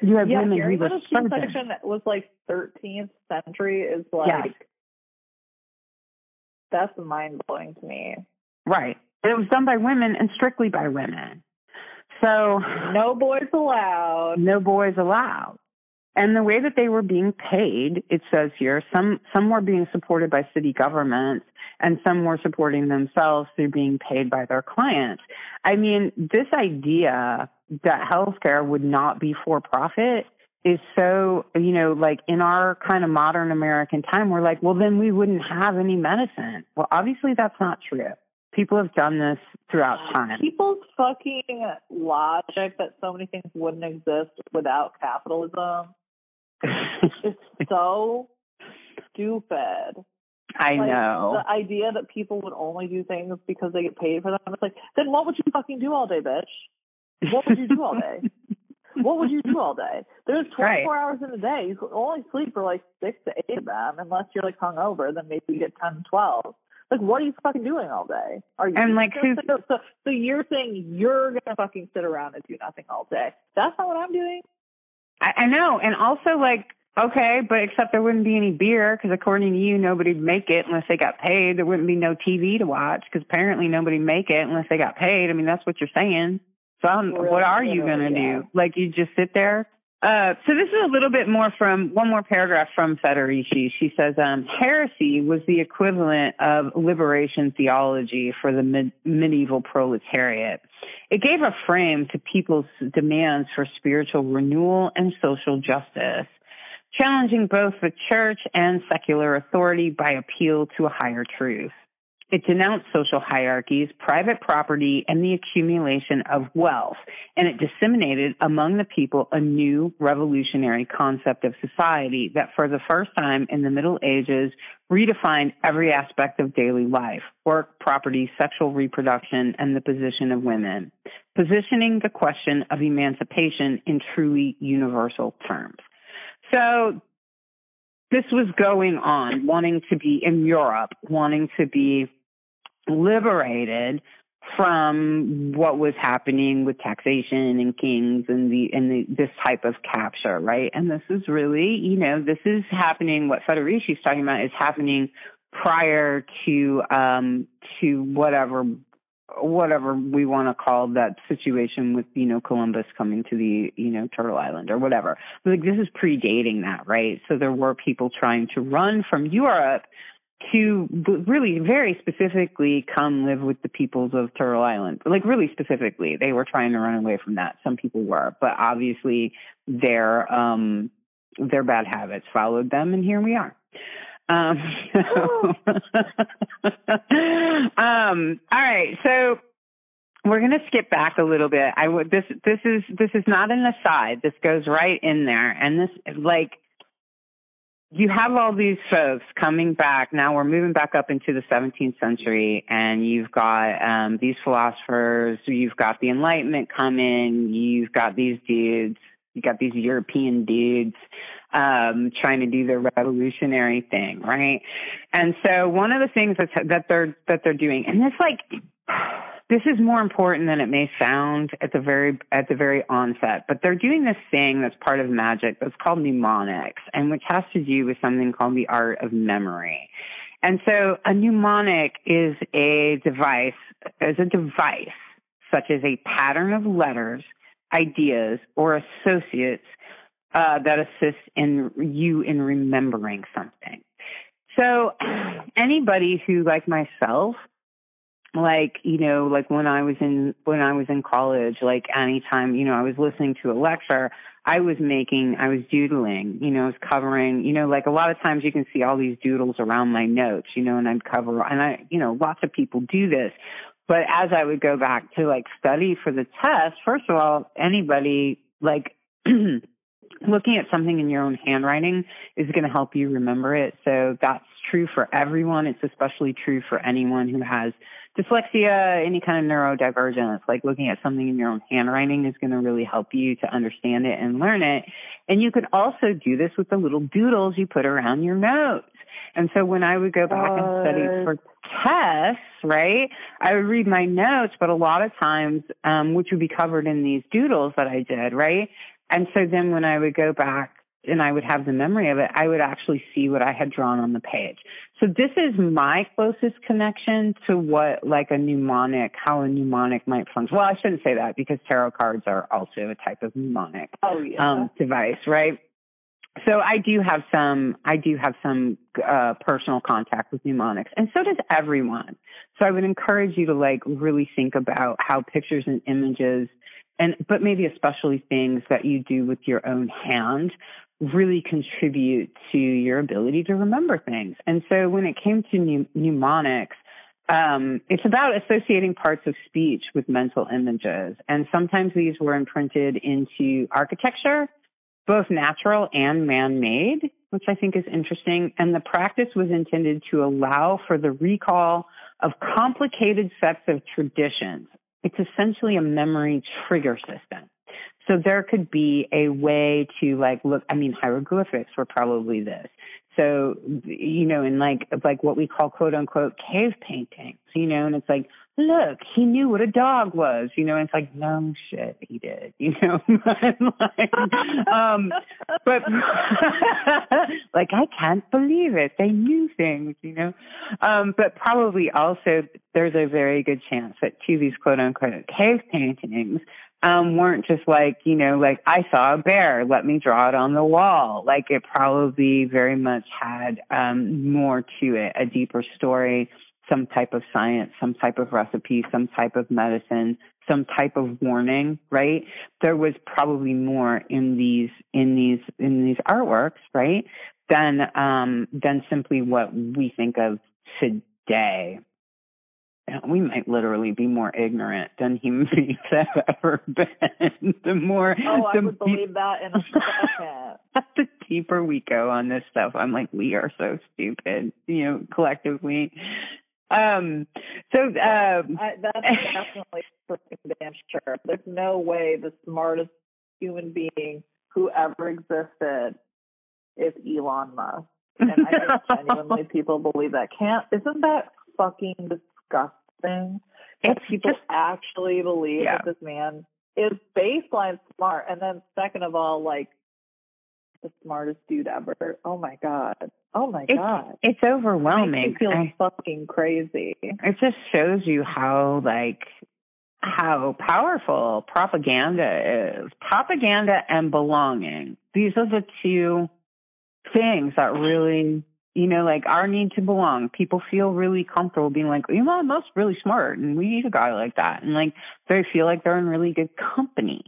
You have yeah, women who were surgeons. section was like 13th century is like yes. that's mind blowing to me. Right. It was done by women and strictly by women. So no boys allowed. No boys allowed. And the way that they were being paid, it says here, some some were being supported by city governments and some were supporting themselves through being paid by their clients. I mean, this idea that healthcare would not be for profit is so, you know, like in our kind of modern American time, we're like, well, then we wouldn't have any medicine. Well, obviously that's not true. People have done this throughout time. People's fucking logic that so many things wouldn't exist without capitalism is so stupid. I like, know. The idea that people would only do things because they get paid for them. It's like, then what would you fucking do all day, bitch? What would you do all day? what would you do all day? There's 24 right. hours in a day. You can only sleep for like six to eight of them, unless you're like hungover. Then maybe you get 10, 12. Like, what are you fucking doing all day? Are you? And like, who's, so, so, so you're saying you're gonna fucking sit around and do nothing all day? That's not what I'm doing. I, I know, and also like Okay, but except there wouldn't be any beer because according to you, nobody'd make it unless they got paid. There wouldn't be no TV to watch because apparently nobody'd make it unless they got paid. I mean, that's what you're saying. So really, what are you going to yeah. do? Like you just sit there? Uh, so this is a little bit more from one more paragraph from Federici. She says, um, heresy was the equivalent of liberation theology for the mid- medieval proletariat. It gave a frame to people's demands for spiritual renewal and social justice challenging both the church and secular authority by appeal to a higher truth. It denounced social hierarchies, private property, and the accumulation of wealth. And it disseminated among the people a new revolutionary concept of society that for the first time in the Middle Ages redefined every aspect of daily life work, property, sexual reproduction, and the position of women, positioning the question of emancipation in truly universal terms. So this was going on, wanting to be in Europe, wanting to be liberated from what was happening with taxation and kings and the and the, this type of capture, right? And this is really, you know, this is happening. What Federici's talking about is happening prior to um, to whatever whatever we want to call that situation with you know Columbus coming to the you know Turtle Island or whatever. Like this is predating that, right? So there were people trying to run from Europe to really very specifically come live with the peoples of Turtle Island. Like really specifically, they were trying to run away from that. Some people were, but obviously their um their bad habits followed them, and here we are. Um, um, all right, so we're going to skip back a little bit. I would this this is this is not an aside. This goes right in there, and this like you have all these folks coming back. Now we're moving back up into the 17th century, and you've got um, these philosophers. You've got the Enlightenment coming. You've got these dudes. You got these European dudes um, trying to do their revolutionary thing, right? And so one of the things that's, that they're that they're doing, and it's like this is more important than it may sound at the very at the very onset but they're doing this thing that's part of magic that's called mnemonics and which has to do with something called the art of memory. And so a mnemonic is a device is a device such as a pattern of letters ideas or associates uh, that assists in you in remembering something. So anybody who like myself like you know like when i was in when i was in college like anytime you know i was listening to a lecture i was making i was doodling you know i was covering you know like a lot of times you can see all these doodles around my notes you know and i'd cover and i you know lots of people do this. But as i would go back to like study for the test first of all anybody like looking at something in your own handwriting is going to help you remember it. So that's true for everyone. It's especially true for anyone who has dyslexia, any kind of neurodivergence, like looking at something in your own handwriting is going to really help you to understand it and learn it. And you could also do this with the little doodles you put around your notes. And so when I would go back uh, and study for tests, right, I would read my notes, but a lot of times, um, which would be covered in these doodles that I did, right? And so then when I would go back and I would have the memory of it, I would actually see what I had drawn on the page. So this is my closest connection to what like a mnemonic, how a mnemonic might function. Well, I shouldn't say that because tarot cards are also a type of mnemonic oh, yeah. um, device, right? So I do have some, I do have some uh, personal contact with mnemonics, and so does everyone. So I would encourage you to like really think about how pictures and images and but maybe especially things that you do with your own hand really contribute to your ability to remember things. And so when it came to mnemonics, um, it's about associating parts of speech with mental images. And sometimes these were imprinted into architecture, both natural and man made, which I think is interesting. And the practice was intended to allow for the recall of complicated sets of traditions. It's essentially a memory trigger system. So there could be a way to like look, I mean, hieroglyphics were probably this. So, you know, in like, like what we call quote unquote cave paintings, you know, and it's like, look, he knew what a dog was, you know, and it's like, no shit, he did, you know, like, um, but like, I can't believe it. They knew things, you know, um, but probably also there's a very good chance that to these quote unquote cave paintings, um, weren't just like, you know, like I saw a bear, let me draw it on the wall. Like it probably very much had um, more to it, a deeper story, some type of science, some type of recipe, some type of medicine, some type of warning, right? There was probably more in these in these in these artworks, right? Than um, than simply what we think of today. We might literally be more ignorant than humans have ever been. the more, oh, I would believe that in a second. the deeper we go on this stuff, I'm like, we are so stupid, you know, collectively. Um, so um, I, that's definitely damn sure. There's no way the smartest human being who ever existed is Elon Musk. And I think genuinely people believe that. Can't isn't that fucking disgusting? If people just, actually believe yeah. that this man is baseline smart and then second of all, like the smartest dude ever. Oh my god. Oh my it's, god. It's overwhelming. It feel I, fucking crazy. It just shows you how like how powerful propaganda is. Propaganda and belonging. These are the two things that really you know, like our need to belong. People feel really comfortable being like, Elon Musk's really smart and we need a guy like that. And like they feel like they're in really good company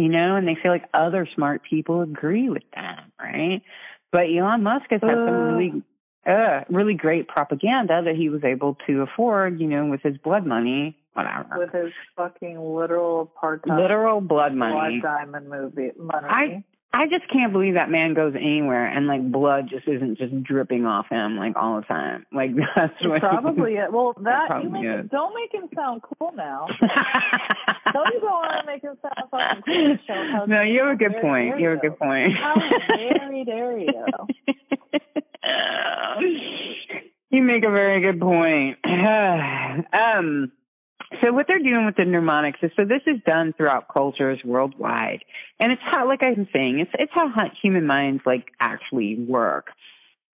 you know, and they feel like other smart people agree with them, right? But Elon Musk has had uh, some really, uh, really great propaganda that he was able to afford, you know, with his blood money, whatever. With his fucking literal part-time, literal blood money, blood diamond movie money. I I just can't believe that man goes anywhere and like blood just isn't just dripping off him like all the time. Like that's what probably it. Well, that you make don't make him sound cool now. don't you go on and make him sound fucking cool. no, you have a good point. You have a good point. How very dare you? you make a very good point. um so what they're doing with the mnemonics is so this is done throughout cultures worldwide, and it's how, like I'm saying, it's it's how human minds like actually work.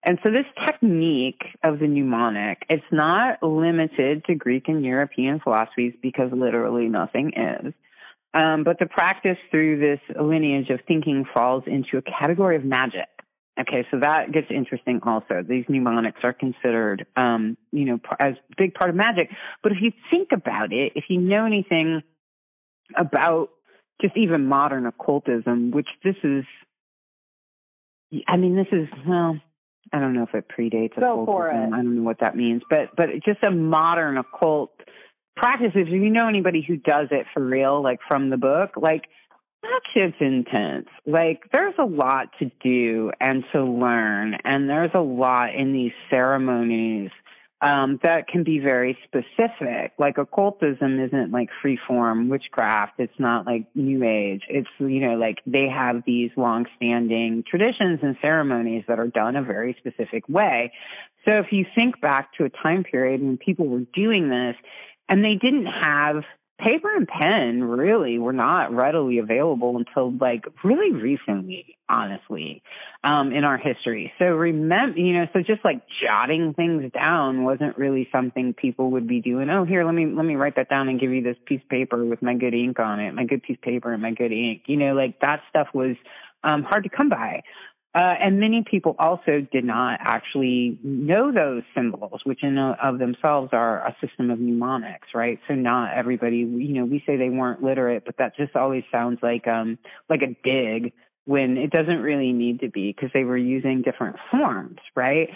And so this technique of the mnemonic, it's not limited to Greek and European philosophies because literally nothing is. Um, but the practice through this lineage of thinking falls into a category of magic. Okay, so that gets interesting also. These mnemonics are considered, um, you know, as a big part of magic. But if you think about it, if you know anything about just even modern occultism, which this is, I mean, this is, well, I don't know if it predates Go occultism. I don't know what that means, but, but just a modern occult practice. If you know anybody who does it for real, like from the book, like, that shit's intense. Like, there's a lot to do and to learn, and there's a lot in these ceremonies um, that can be very specific. Like, occultism isn't like freeform witchcraft. It's not like New Age. It's, you know, like they have these long-standing traditions and ceremonies that are done a very specific way. So if you think back to a time period when people were doing this and they didn't have paper and pen really were not readily available until like really recently, honestly, um, in our history. So remember, you know, so just like jotting things down wasn't really something people would be doing. Oh, here, let me, let me write that down and give you this piece of paper with my good ink on it, my good piece of paper and my good ink. You know, like that stuff was, um, hard to come by. Uh, and many people also did not actually know those symbols, which in of themselves are a system of mnemonics, right? So not everybody, you know, we say they weren't literate, but that just always sounds like um like a dig when it doesn't really need to be because they were using different forms, right?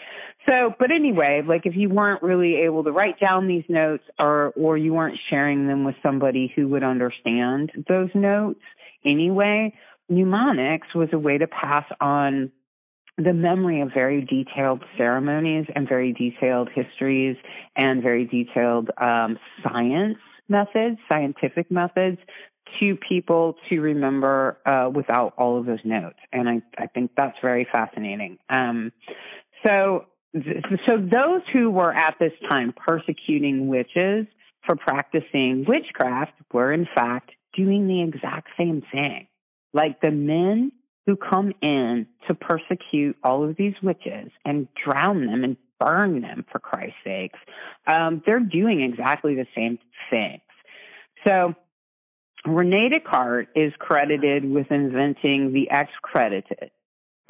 So, but anyway, like if you weren't really able to write down these notes or or you weren't sharing them with somebody who would understand those notes anyway, mnemonics was a way to pass on the memory of very detailed ceremonies and very detailed histories and very detailed um, science methods, scientific methods to people to remember uh, without all of those notes. And I, I think that's very fascinating. Um, so, so those who were at this time persecuting witches for practicing witchcraft were in fact doing the exact same thing. Like the men who come in to persecute all of these witches and drown them and burn them for Christ's sakes, um, they're doing exactly the same things. So Rene Descartes is credited with inventing the X-credited.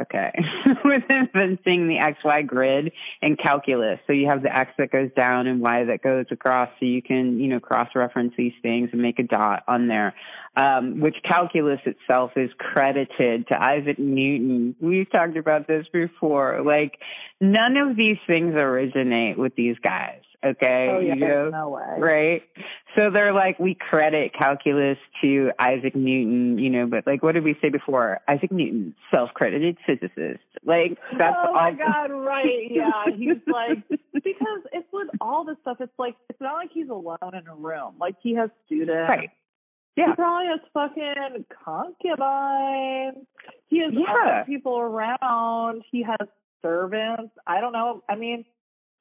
Okay. with inventing the XY grid and calculus. So you have the X that goes down and Y that goes across so you can, you know, cross-reference these things and make a dot on there. Um, which calculus itself is credited to Isaac Newton. We've talked about this before. Like, none of these things originate with these guys. Okay. Oh, yeah, you know? no way. Right. So they're like, we credit calculus to Isaac Newton, you know, but like, what did we say before? Isaac Newton, self-credited physicist. Like, that's oh all. my god, right? Yeah, he's like because it's with all this stuff. It's like it's not like he's alone in a room. Like he has students. Right. Yeah. He probably has fucking concubines. He has Yeah. other people around. He has servants. I don't know. I mean,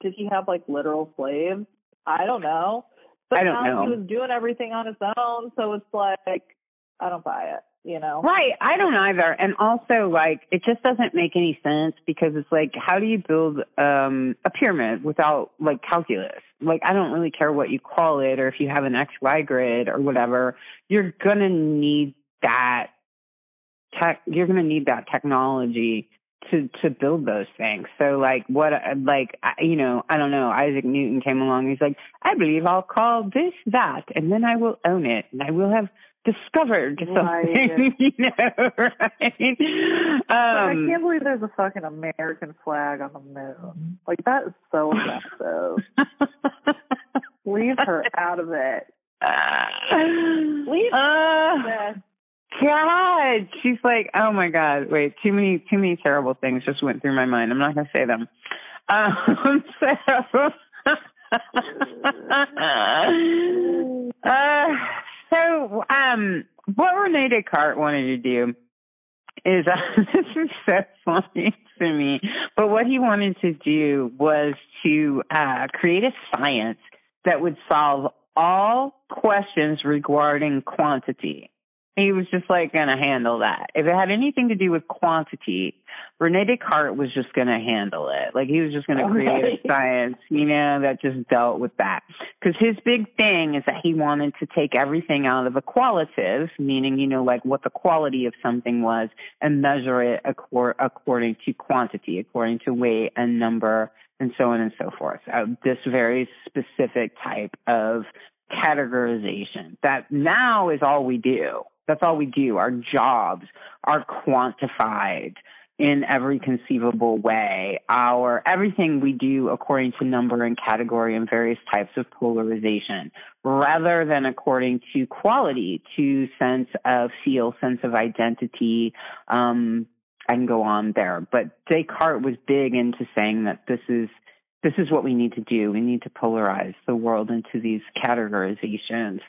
did he have like literal slaves? I don't know. But I don't now know. he was doing everything on his own, so it's like I don't buy it. You know? Right. I don't either. And also, like, it just doesn't make any sense because it's like, how do you build um, a pyramid without like calculus? Like, I don't really care what you call it or if you have an XY grid or whatever. You're gonna need that tech. You're gonna need that technology to to build those things. So, like, what? Like, you know, I don't know. Isaac Newton came along. He's like, I believe I'll call this that, and then I will own it, and I will have discovered something. Right. you know, right? But I Um, can't believe there's a fucking American flag on the moon. Like that is so offensive. Leave her out of it. Leave uh. God, she's like, oh my God, wait, too many, too many terrible things just went through my mind. I'm not gonna say them. Um, so, uh, so, um, what Rene Descartes wanted to do is uh, this is so funny to me, but what he wanted to do was to uh, create a science that would solve all questions regarding quantity. He was just like going to handle that. If it had anything to do with quantity, Rene Descartes was just going to handle it. Like he was just going to create a science, you know, that just dealt with that. Because his big thing is that he wanted to take everything out of the qualitative, meaning, you know, like what the quality of something was, and measure it accor- according to quantity, according to weight and number, and so on and so forth. Uh, this very specific type of categorization that now is all we do. That's all we do. Our jobs are quantified in every conceivable way. Our everything we do according to number and category and various types of polarization, rather than according to quality, to sense of feel, sense of identity. Um, I can go on there, but Descartes was big into saying that this is this is what we need to do. We need to polarize the world into these categorizations.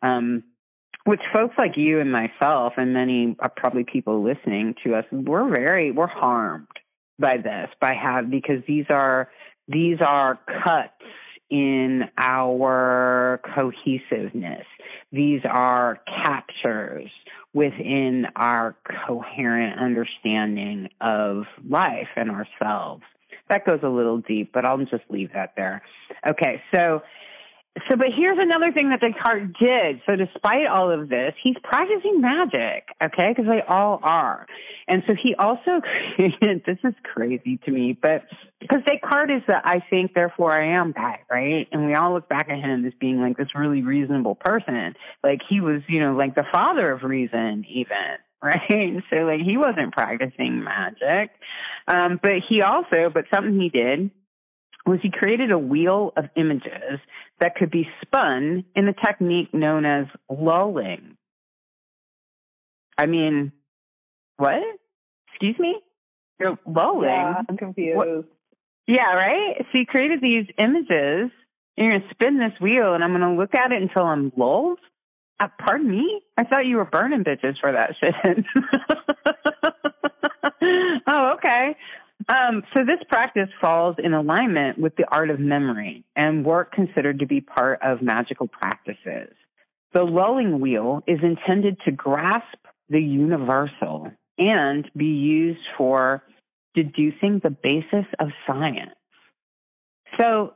Um, which folks like you and myself and many uh, probably people listening to us, we're very we're harmed by this by have because these are these are cuts in our cohesiveness. These are captures within our coherent understanding of life and ourselves. That goes a little deep, but I'll just leave that there. Okay, so so, but here's another thing that Descartes did. So, despite all of this, he's practicing magic, okay? Because they all are. And so, he also created this is crazy to me, but because Descartes is the I think, therefore I am guy, right? And we all look back at him as being like this really reasonable person. Like, he was, you know, like the father of reason, even, right? So, like, he wasn't practicing magic. Um, but he also, but something he did was he created a wheel of images that could be spun in the technique known as lulling. I mean, what? Excuse me? You're lulling? Yeah, I'm confused. Yeah, right? So he created these images. and You're going to spin this wheel, and I'm going to look at it until I'm lulled? Uh, pardon me? I thought you were burning bitches for that shit. oh, okay. Um, so this practice falls in alignment with the art of memory and work considered to be part of magical practices. The lulling wheel is intended to grasp the universal and be used for deducing the basis of science. So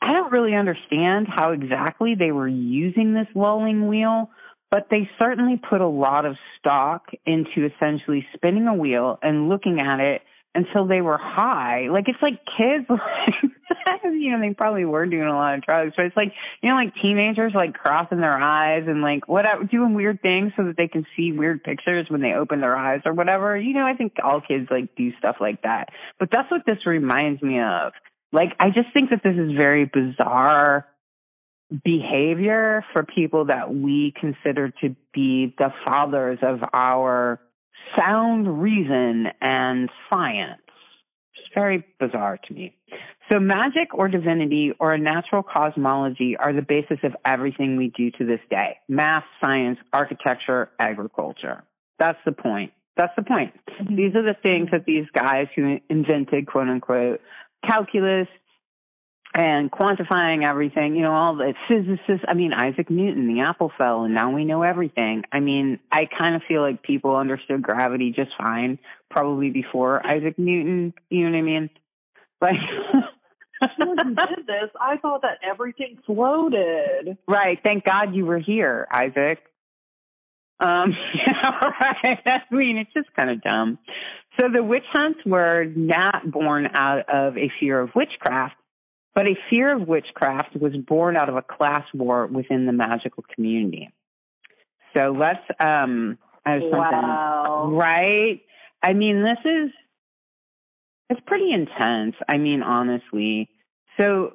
I don't really understand how exactly they were using this lulling wheel, but they certainly put a lot of stock into essentially spinning a wheel and looking at it until they were high. Like it's like kids, like, you know, they probably were doing a lot of drugs, but it's like you know, like teenagers like crossing their eyes and like whatever, doing weird things so that they can see weird pictures when they open their eyes or whatever. You know, I think all kids like do stuff like that. But that's what this reminds me of. Like, I just think that this is very bizarre behavior for people that we consider to be the fathers of our sound reason and science. It's very bizarre to me. So, magic or divinity or a natural cosmology are the basis of everything we do to this day math, science, architecture, agriculture. That's the point. That's the point. Mm-hmm. These are the things that these guys who invented, quote unquote, calculus and quantifying everything, you know, all the physicists. I mean, Isaac Newton, the apple fell, and now we know everything. I mean, I kind of feel like people understood gravity just fine, probably before Isaac Newton. You know what I mean? Like, when you did this, I thought that everything floated. Right. Thank God you were here, Isaac. Um, yeah, right. I mean, it's just kind of dumb. So the witch hunts were not born out of a fear of witchcraft, but a fear of witchcraft was born out of a class war within the magical community. So let's, um, I have something, wow. right? I mean, this is, it's pretty intense. I mean, honestly. So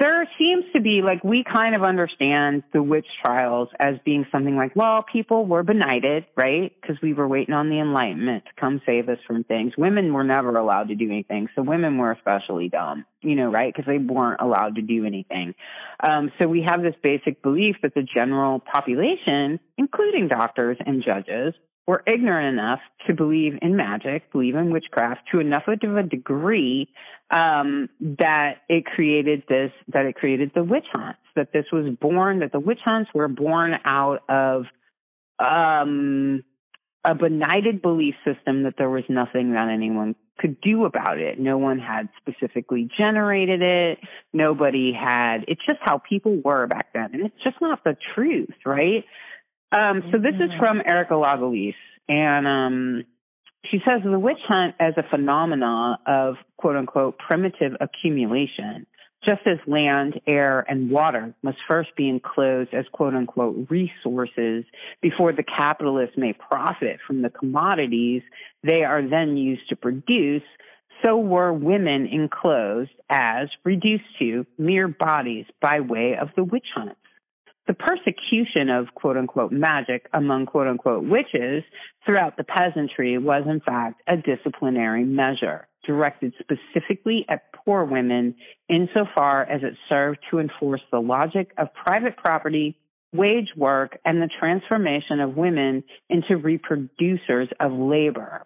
there seems to be like we kind of understand the witch trials as being something like, well, people were benighted, right? Because we were waiting on the Enlightenment to come save us from things. Women were never allowed to do anything, so women were especially dumb, you know, right? Because they weren't allowed to do anything. Um, so we have this basic belief that the general population, including doctors and judges, were ignorant enough to believe in magic, believe in witchcraft to enough of a degree um, that it created this, that it created the witch hunts. That this was born, that the witch hunts were born out of um, a benighted belief system that there was nothing that anyone could do about it. No one had specifically generated it. Nobody had. It's just how people were back then, and it's just not the truth, right? Um, so this is from Erica Lagalisse, and um, she says the witch hunt as a phenomena of quote unquote primitive accumulation, just as land, air, and water must first be enclosed as quote unquote resources before the capitalists may profit from the commodities they are then used to produce. So were women enclosed as reduced to mere bodies by way of the witch hunt the persecution of quote unquote magic among quote unquote witches throughout the peasantry was in fact a disciplinary measure directed specifically at poor women insofar as it served to enforce the logic of private property, wage work, and the transformation of women into reproducers of labor.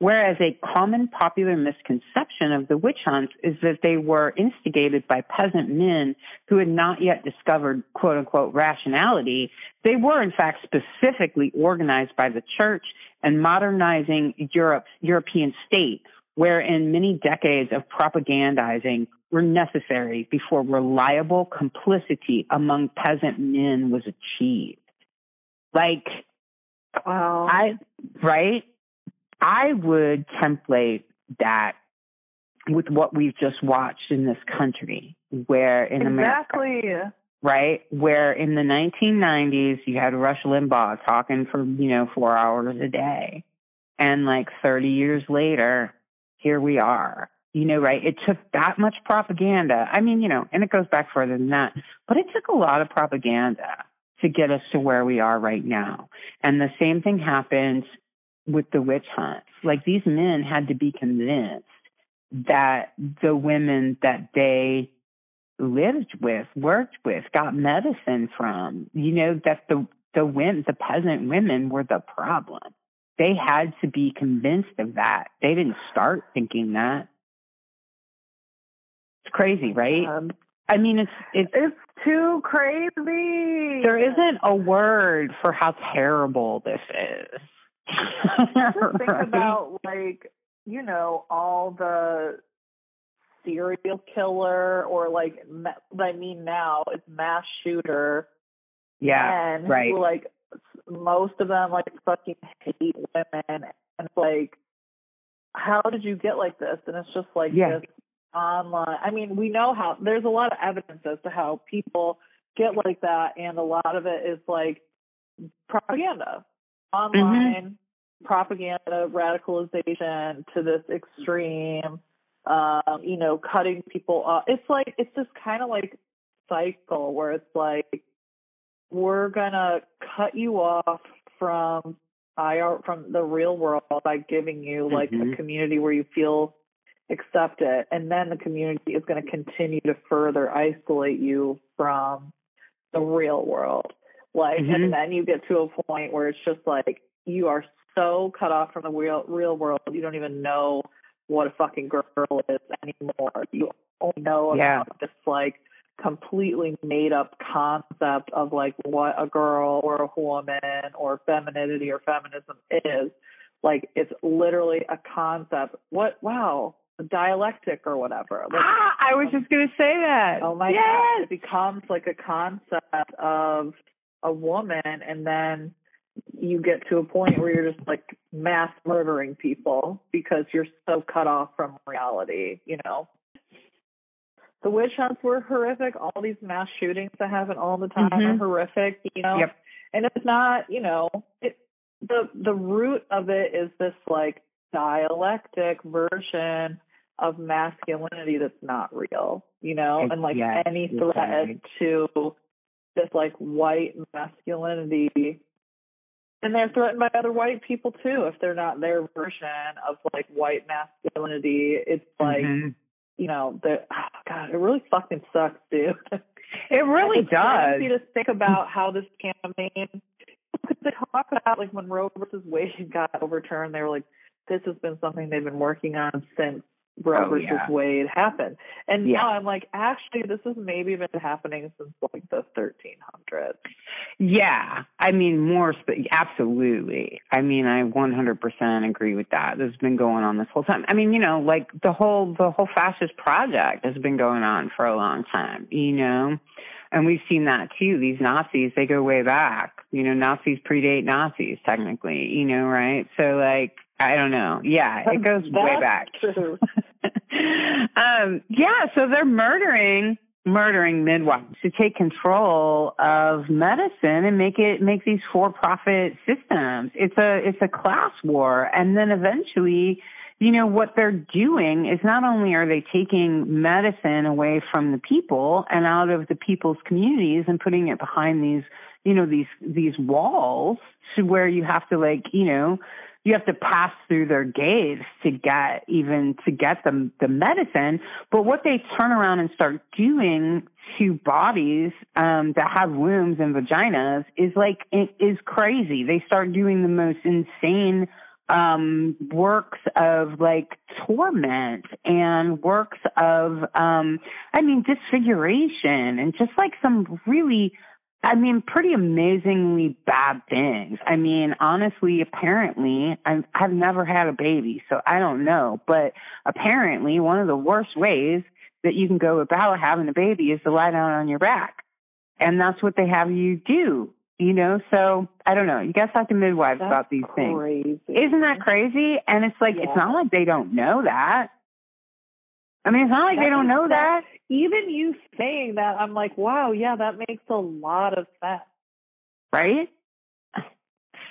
Whereas a common popular misconception of the witch hunts is that they were instigated by peasant men who had not yet discovered quote unquote rationality, they were in fact specifically organized by the church and modernizing Europe's European state, wherein many decades of propagandizing were necessary before reliable complicity among peasant men was achieved. Like, wow. I, right? I would template that with what we've just watched in this country, where in exactly. America, right, where in the 1990s you had Rush Limbaugh talking for you know four hours a day, and like 30 years later, here we are. You know, right? It took that much propaganda. I mean, you know, and it goes back further than that, but it took a lot of propaganda to get us to where we are right now. And the same thing happens with the witch hunts. Like these men had to be convinced that the women that they lived with, worked with, got medicine from, you know, that the the women, the peasant women were the problem. They had to be convinced of that. They didn't start thinking that. It's crazy, right? Um, I mean, it's, it's it's too crazy. There isn't a word for how terrible this is. Just think about like you know all the serial killer or like I mean now it's mass shooter. Yeah, and right. like most of them like fucking hate women and like how did you get like this? And it's just like yeah. this online. I mean, we know how there's a lot of evidence as to how people get like that, and a lot of it is like propaganda online mm-hmm. propaganda radicalization to this extreme um, you know, cutting people off. It's like it's this kind of like cycle where it's like we're gonna cut you off from IR from the real world by giving you like Mhm. a community where you feel accepted, and then the community is going to continue to further isolate you from the real world. Like, Mhm. and then you get to a point where it's just like you are so cut off from the real real world, you don't even know what a fucking girl is anymore. You only know Yeah. about this like completely made up concept of like what a girl or a woman or femininity or feminism is. Like it's literally a concept. What wow, dialectic or whatever. Like, ah, I was just gonna say that. Oh my yes. god, it becomes like a concept of a woman and then you get to a point where you're just like mass murdering people because you're so cut off from reality, you know. The witch hunts were horrific. All these mass shootings that happen all the time Mhm. are horrific, you know. Yep. And it's not, you know, it the the root of it is this like dialectic version of masculinity that's not real, you know, and like Yes, any threat right. to this like white masculinity and they're threatened by other white people too if they're not their version of like white masculinity it's like Mhm. you know the oh god it really fucking sucks dude It really it's does. crazy to think about how this campaign they talk about like when Roe versus Wade got overturned, they were like, this has been something they've been working on since Roe Oh, versus yeah. Wade happened. And Yeah. now I'm like, actually, this has maybe been happening since like the 1300s. Yeah, I mean more. Sp- absolutely. I mean, I 100% agree with that. This has been going on this whole time. I mean, you know, like the whole the whole fascist project has been going on for a long time. You know, and we've seen that too. These Nazis, they go way back. You know, Nazis predate Nazis technically. You know, right? So like, I don't know. Yeah, it goes way back. True. um, yeah, so they're murdering murdering midwives to take control of medicine and make it make these for-profit systems. It's a it's a class war, and then eventually, you know, what they're doing is not only are they taking medicine away from the people and out of the people's communities and putting it behind these you know these these walls to where you have to like you know you have to pass through their gates to get even to get the the medicine. But what they turn around and start doing to bodies um, that have wombs and vaginas is like it is crazy. They start doing the most insane um works of like torment and works of um I mean disfiguration and just like some really I mean, pretty amazingly bad things. I mean, honestly, apparently, I've, I've never had a baby, so I don't know. But apparently, one of the worst ways that you can go about having a baby is to lie down on your back. And that's what they have you do, you know? So I don't know. You guys talk to midwives That's about these things. Isn't that crazy? And it's like, Yeah. it's not like they don't know that. I mean, it's not like they don't know that. Even you saying that, I'm like, wow, yeah, that makes a lot of sense. right?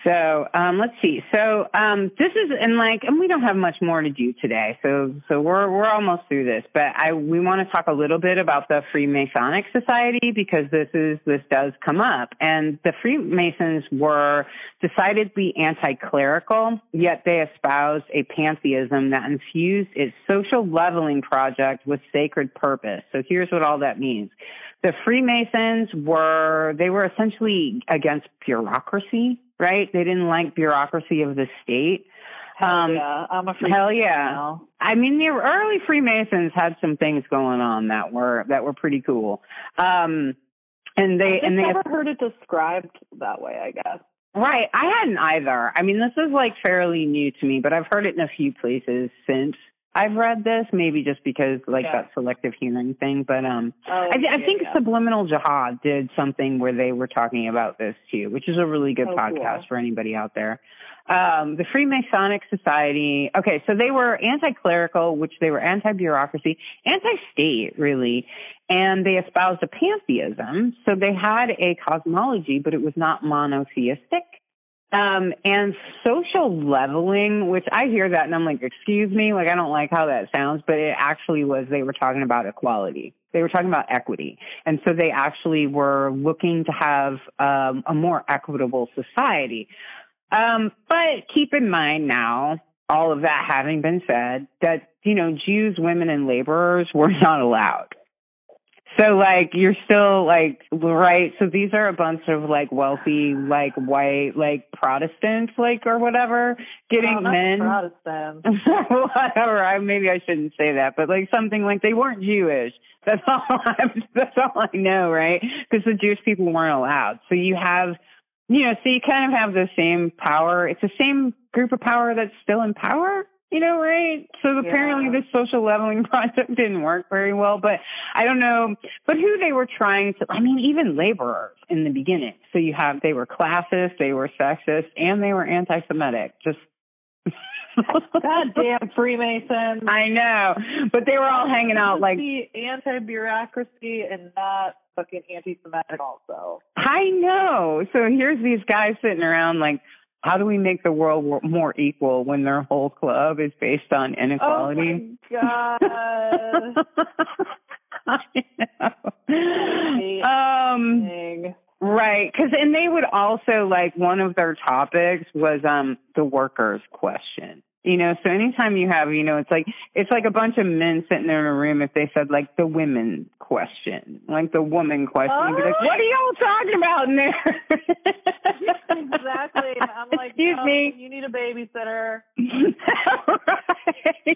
So um, let's see. So um, this is and like, and we don't have much more to do today. So so we're we're almost through this, but I we want to talk a little bit about the Freemasonic Society because this is this does come up, and the Freemasons were decidedly anti-clerical, yet they espoused a pantheism that infused its social leveling project with sacred purpose. So here's what all that means the Freemasons were they were essentially against bureaucracy, right? They didn't like bureaucracy of the state. Hell Um, yeah, I'm a hell yeah. now. I mean, the early Freemasons had some things going on that were that were pretty cool. Um, and they and they never heard it described that way. I guess. right. I hadn't either. I mean, this is like fairly new to me, but I've heard it in a few places since I've read this. Maybe just because like Yeah. that selective hearing thing, but um. Oh, I, I yeah, think yeah. Subliminal Jihad did something where they were talking about this too, which is a really good Oh, podcast cool. for anybody out there. Um, the Freemasonic Society, okay, so they were anti-clerical, which they were anti-bureaucracy, anti-state, really, and they espoused a pantheism. So they had a cosmology, but it was not monotheistic. Um, and social leveling, which I hear that and I'm like, excuse me, like I don't like how that sounds, but it actually was they were talking about equality. They were talking about equity. And so they actually were looking to have um, a more equitable society. Um, but keep in mind now, all of that having been said, that, you know, Jews, women, and laborers were not allowed. So like you're still like right. So these are a bunch of like wealthy, like white, like Protestants, like or whatever, getting oh, men. Protestant. whatever. I maybe I shouldn't say that, but like something like they weren't Jewish. That's all. I'm, that's all I know, right? Because the Jewish people weren't allowed. So you have, you know, so you kind of have the same power. It's the same group of power that's still in power you know, right? So apparently yeah. this social leveling project didn't work very well, but I don't know, but who they were trying to, I mean, even laborers in the beginning. So you have, they were classist, they were sexist, and they were anti-Semitic. Just damn Freemasons. I know, but they were all hanging out like anti-bureaucracy and not fucking anti-Semitic also. I know. So here's these guys sitting around like, how do we make the world more equal when their whole club is based on inequality? Oh my god. um, right, because and they would also like one of their topics was um the workers question. You know, so anytime you have, you know, it's like it's like a bunch of men sitting there in a room. If they said like the women question, like the woman question, oh. you'd be like, "What are y'all talking about in there?" exactly. I'm like, excuse no, me, you need a babysitter. right.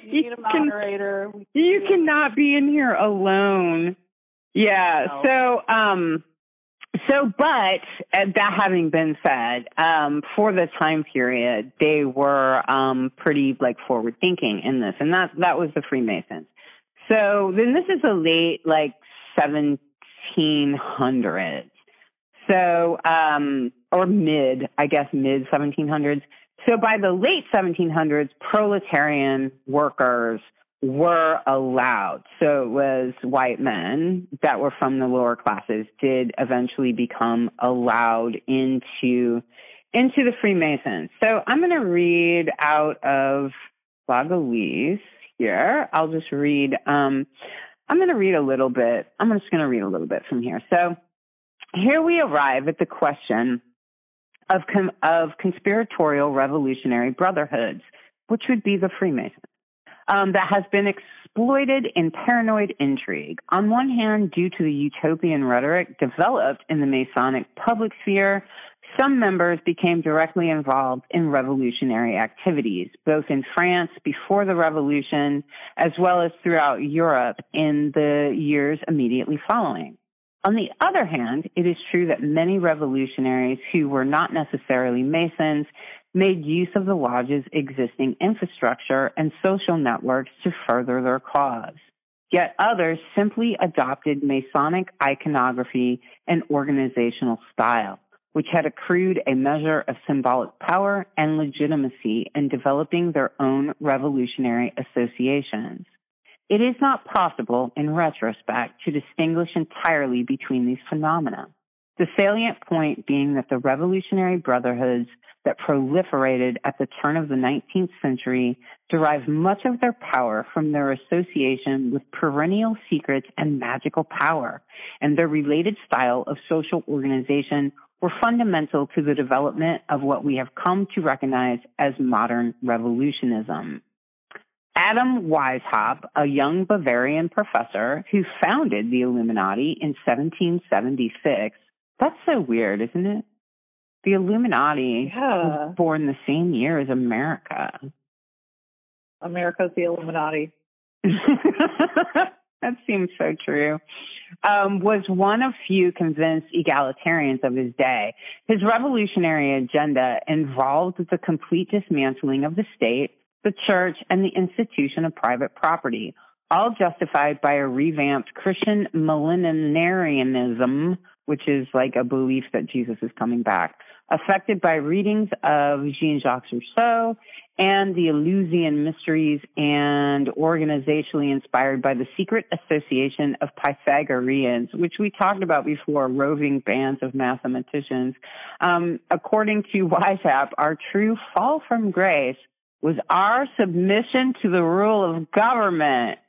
You need a moderator. You cannot be in here alone. Yeah. No. So, um, so, but uh, that having been said, um, for the time period, they were um, pretty like forward thinking in this, and that that was the Freemasons. So then this is the late like 1700s. So, um, or mid, I guess mid 1700s. So by the late 1700s, proletarian workers were allowed. So it was white men that were from the lower classes did eventually become allowed into into the Freemasons. So I'm going to read out of Lagalisse here. I'll just read. Um, I'm going to read a little bit. I'm just going to read a little bit from here. So here we arrive at the question of com- of conspiratorial revolutionary brotherhoods, which would be the Freemasons um, that has been exploited in paranoid intrigue. On one hand, due to the utopian rhetoric developed in the Masonic public sphere, some members became directly involved in revolutionary activities, both in France before the revolution, as well as throughout Europe in the years immediately following. On the other hand, it is true that many revolutionaries who were not necessarily Masons made use of the lodge's existing infrastructure and social networks to further their cause. Yet others simply adopted Masonic iconography and organizational style, which had accrued a measure of symbolic power and legitimacy in developing their own revolutionary associations. It is not possible, in retrospect, to distinguish entirely between these phenomena. The salient point being that the revolutionary brotherhoods that proliferated at the turn of the 19th century derive much of their power from their association with perennial secrets and magical power, and their related style of social organization were fundamental to the development of what we have come to recognize as modern revolutionism. Adam Weishaupt, a young Bavarian professor who founded the Illuminati in 1776, that's so weird, isn't it? The Illuminati yeah. was born the same year as America. America's the Illuminati. that seems so true. Um, was one of few convinced egalitarians of his day. His revolutionary agenda involved the complete dismantling of the state, the church, and the institution of private property, all justified by a revamped Christian millenarianism, which is like a belief that Jesus is coming back affected by readings of Jean-Jacques Rousseau and the Eleusinian Mysteries and organizationally inspired by the Secret Association of Pythagoreans, which we talked about before, roving bands of mathematicians. Um, according to Weishaupt, our true fall from grace was our submission to the rule of government.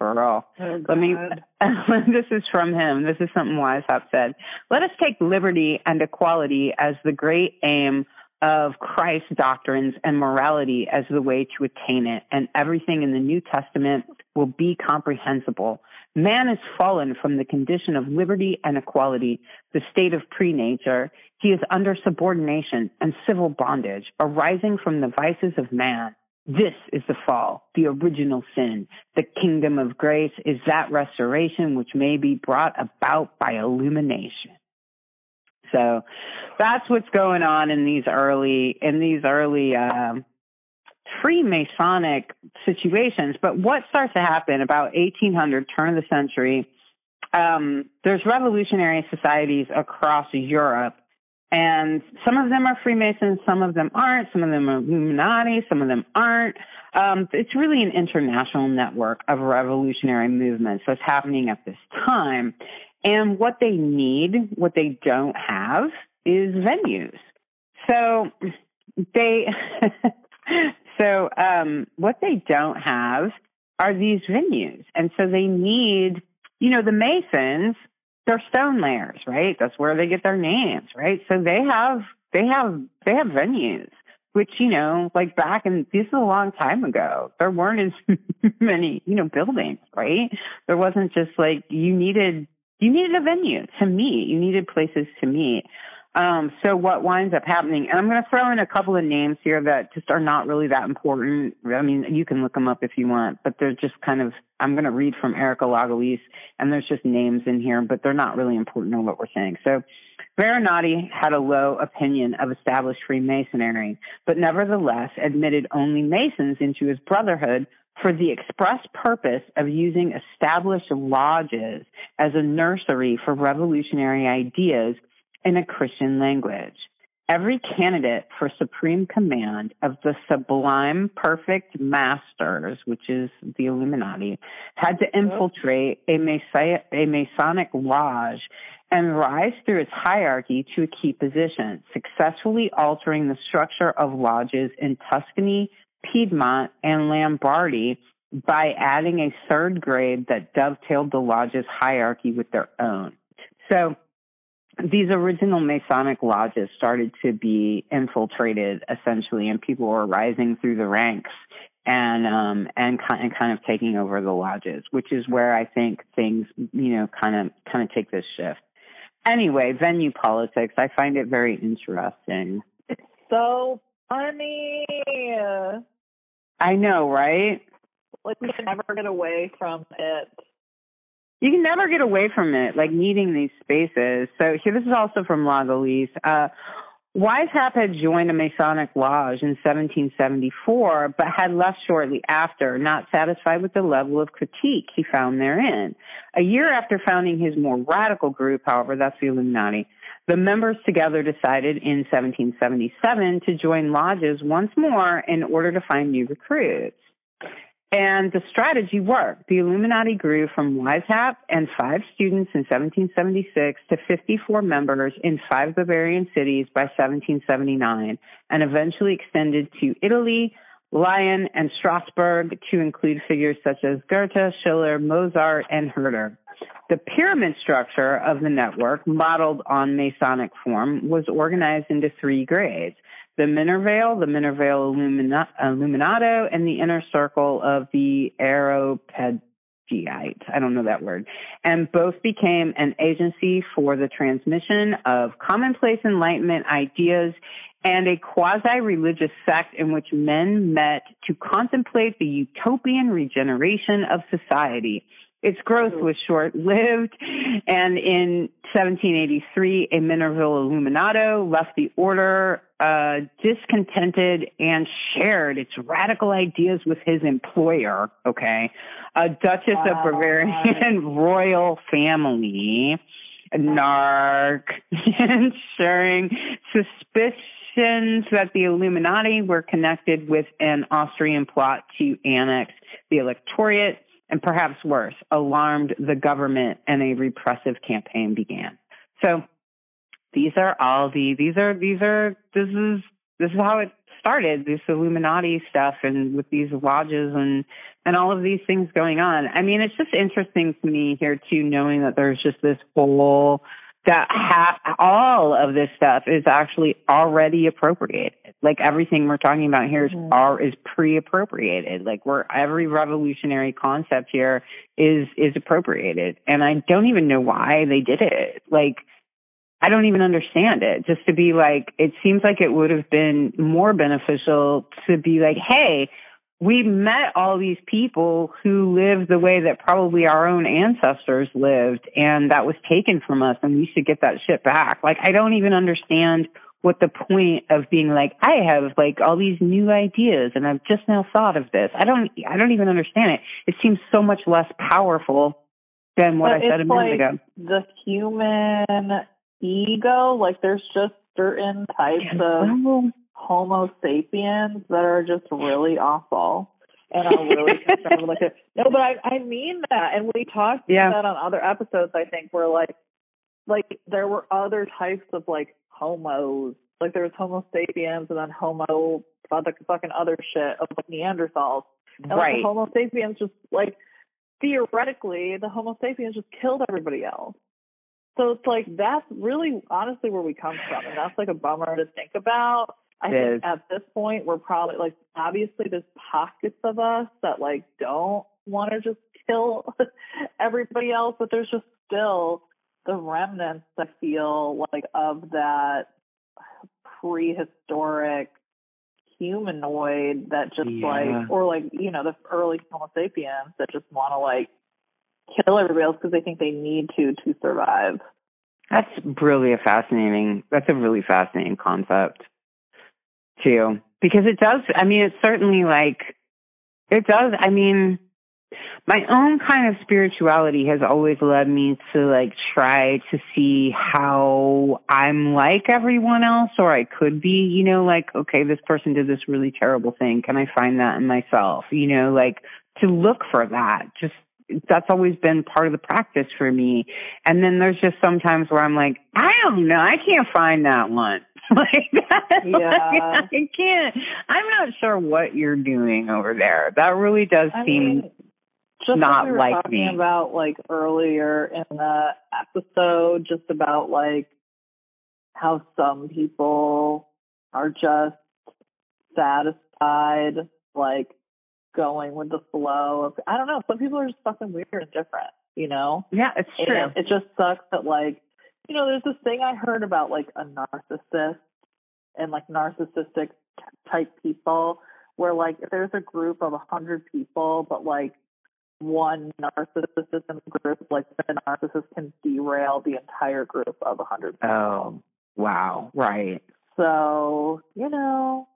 Girl, Oh, let me. This is from him. This is something Weishaupt said. Let us take liberty and equality as the great aim of Christ's doctrines and morality as the way to attain it, and everything in the New Testament will be comprehensible. Man is fallen from the condition of liberty and equality, the state of pre-nature. He is under subordination and civil bondage, arising from the vices of man. This is the fall, the original sin. The kingdom of grace is that restoration which may be brought about by illumination. So that's what's going on in these early in these early um, Freemasonic situations. But what starts to happen about 1800, turn of the century? Um, there's revolutionary societies across Europe, and some of them are Freemasons, some of them aren't, some of them are Illuminati, some of them aren't. Um, it's really an international network of revolutionary movements that's happening at this time. And what they need, what they don't have, is venues. So they, so um, what they don't have are these venues, and so they need, you know, the Masons. They're stone layers, right? That's where they get their names, right? So they have, they have, they have venues. Which you know, like back in this is a long time ago. There weren't as many, you know, buildings, right? There wasn't just like you needed you needed a venue to meet. You needed places to meet. Um, so what winds up happening, and I'm going to throw in a couple of names here that just are not really that important. I mean, you can look them up if you want, but they're just kind of, I'm going to read from Erica Lagalisse, and there's just names in here, but they're not really important to what we're saying. So Buonarroti had a low opinion of established Freemasonry, but nevertheless admitted only Masons into his brotherhood for the express purpose of using established lodges as a nursery for revolutionary ideas in a Christian language. Every candidate for supreme command of the sublime perfect masters, which is the Illuminati, had to infiltrate a, a Masonic lodge and rise through its hierarchy to a key position, successfully altering the structure of lodges in Tuscany, Piedmont, and Lombardy by adding a third grade that dovetailed the lodge's hierarchy with their own. So these original Masonic lodges started to be infiltrated essentially, and people were rising through the ranks and um and kind and kind of taking over the lodges, which is where I think things you know kind of kind of take this shift. Anyway, venue politics. I find it very interesting. It's so funny. I know, right? Like we can never get away from it. You can never get away from it, like needing these spaces. So here, this is also from Lagalisse. Uh, Weishaupt had joined a Masonic lodge in 1774, but had left shortly after, not satisfied with the level of critique he found therein. A year after founding his more radical group, however, that's the Illuminati, the members together decided in 1777 to join lodges once more in order to find new recruits. And the strategy worked. The Illuminati grew from Weishaupt and five students in 1776 to 54 members in five Bavarian cities by 1779, and eventually extended to Italy, Lyon, and Strasbourg to include figures such as Goethe, Schiller, Mozart, and Herder. The pyramid structure of the network, modeled on Masonic form, was organized into three grades the Minervale, the Minervale Illumina- Illuminato, and the inner circle of the Areopagite. I don't know that word. And both became an agency for the transmission of commonplace Enlightenment ideas and a quasi religious sect in which men met to contemplate the utopian regeneration of society. Its growth was short lived, and in 1783, a Minerville Illuminato left the order uh, discontented and shared its radical ideas with his employer, okay, a Duchess of Bavarian royal family. Narc, ensuring suspicions that the Illuminati were connected with an Austrian plot to annex the electorate, and perhaps worse, alarmed the government and a repressive campaign began. So these are all the these are these are this is this is how it started this Illuminati stuff and with these lodges and and all of these things going on. I mean, it's just interesting to me here too, knowing that there's just this whole that ha- all of this stuff is actually already appropriated. Like everything we're talking about here is mm-hmm. are, is pre-appropriated. Like where every revolutionary concept here is is appropriated, and I don't even know why they did it. Like I don't even understand it. Just to be like, it seems like it would have been more beneficial to be like, hey, we met all these people who lived the way that probably our own ancestors lived, and that was taken from us, and we should get that shit back. Like, I don't even understand what the point of being like, I have like all these new ideas, and I've just now thought of this. I don't, I don't even understand it. It seems so much less powerful than what but I said a minute like ago. The human ego. Like there's just certain types of Homo sapiens that are just really awful. And I'm really concerned Like, it. No, but I I mean that. And we talked yeah. about that on other episodes, I think, where like like there were other types of like homos. Like there was Homo sapiens and then Homo fucking other shit of like Neanderthals. And right. like, Homo sapiens just like theoretically the Homo sapiens just killed everybody else. So it's like that's really honestly where we come from, and that's like a bummer to think about. I think at this point we're probably like obviously there's pockets of us that like don't want to just kill everybody else, but there's just still the remnants I feel like of that prehistoric humanoid that just yeah. like or like you know the early Homo sapiens that just want to like kill everybody else because they think they need to to survive. That's really a fascinating. That's a really fascinating concept, too, because it does. I mean, it's certainly like it does. I mean, my own kind of spirituality has always led me to like try to see how I'm like everyone else, or I could be. You know, like okay, this person did this really terrible thing. Can I find that in myself? You know, like to look for that. Just that's always been part of the practice for me. And then there's just sometimes where I'm like, I don't know, I can't find that one. like, yeah. like, I can't. I'm not sure what you're doing over there. That really does I seem mean, just not we were like talking me. About like earlier in the episode, just about like how some people are just satisfied, like going with the flow of I don't know. Some people are just fucking weird and different, you know? Yeah, it's true. And it just sucks that like you know, there's this thing I heard about like a narcissist and like narcissistic type people where like if there's a group of a hundred people but like one narcissist in the group, like the narcissist can derail the entire group of a hundred people. Oh, wow. Right. So, you know,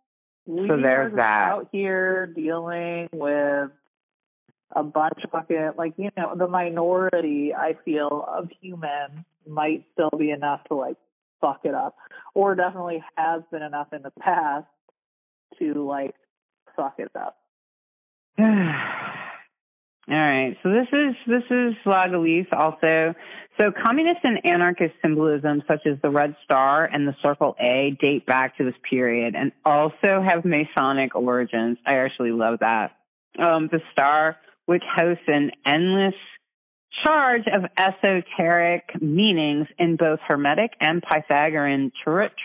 we so there's that. Out here dealing with a bunch of fucking like you know the minority I feel of humans might still be enough to like fuck it up, or definitely has been enough in the past to like fuck it up. All right. So this is this is Slagalice also. So communist and anarchist symbolism such as the red star and the circle A date back to this period and also have Masonic origins. I actually love that. Um, the star, which hosts an endless charge of esoteric meanings in both Hermetic and Pythagorean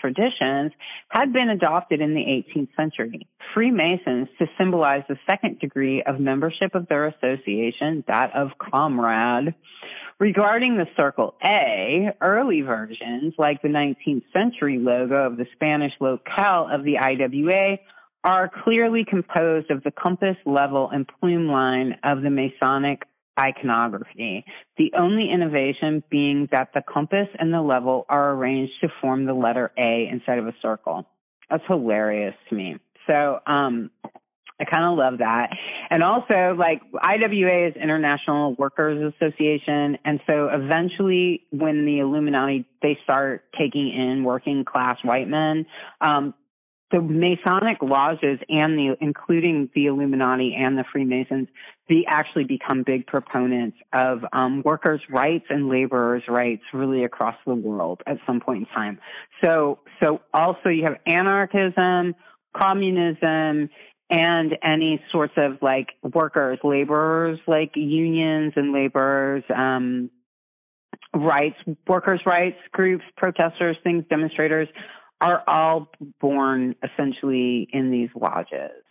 traditions had been adopted in the 18th century. Freemasons to symbolize the second degree of membership of their association, that of comrade. Regarding the circle A, early versions, like the 19th century logo of the Spanish locale of the IWA, are clearly composed of the compass, level, and plume line of the Masonic iconography, the only innovation being that the compass and the level are arranged to form the letter A instead of a circle. That's hilarious to me. So, um, I kind of love that. And also, like, IWA is International Workers Association. And so eventually, when the Illuminati, they start taking in working class white men, um, the Masonic lodges and the, including the Illuminati and the Freemasons, they actually become big proponents of um, workers' rights and laborers' rights really across the world at some point in time. So, so also you have anarchism, communism, and any sorts of like workers, laborers, like unions and laborers, um, rights, workers' rights groups, protesters, things, demonstrators are all born essentially in these lodges,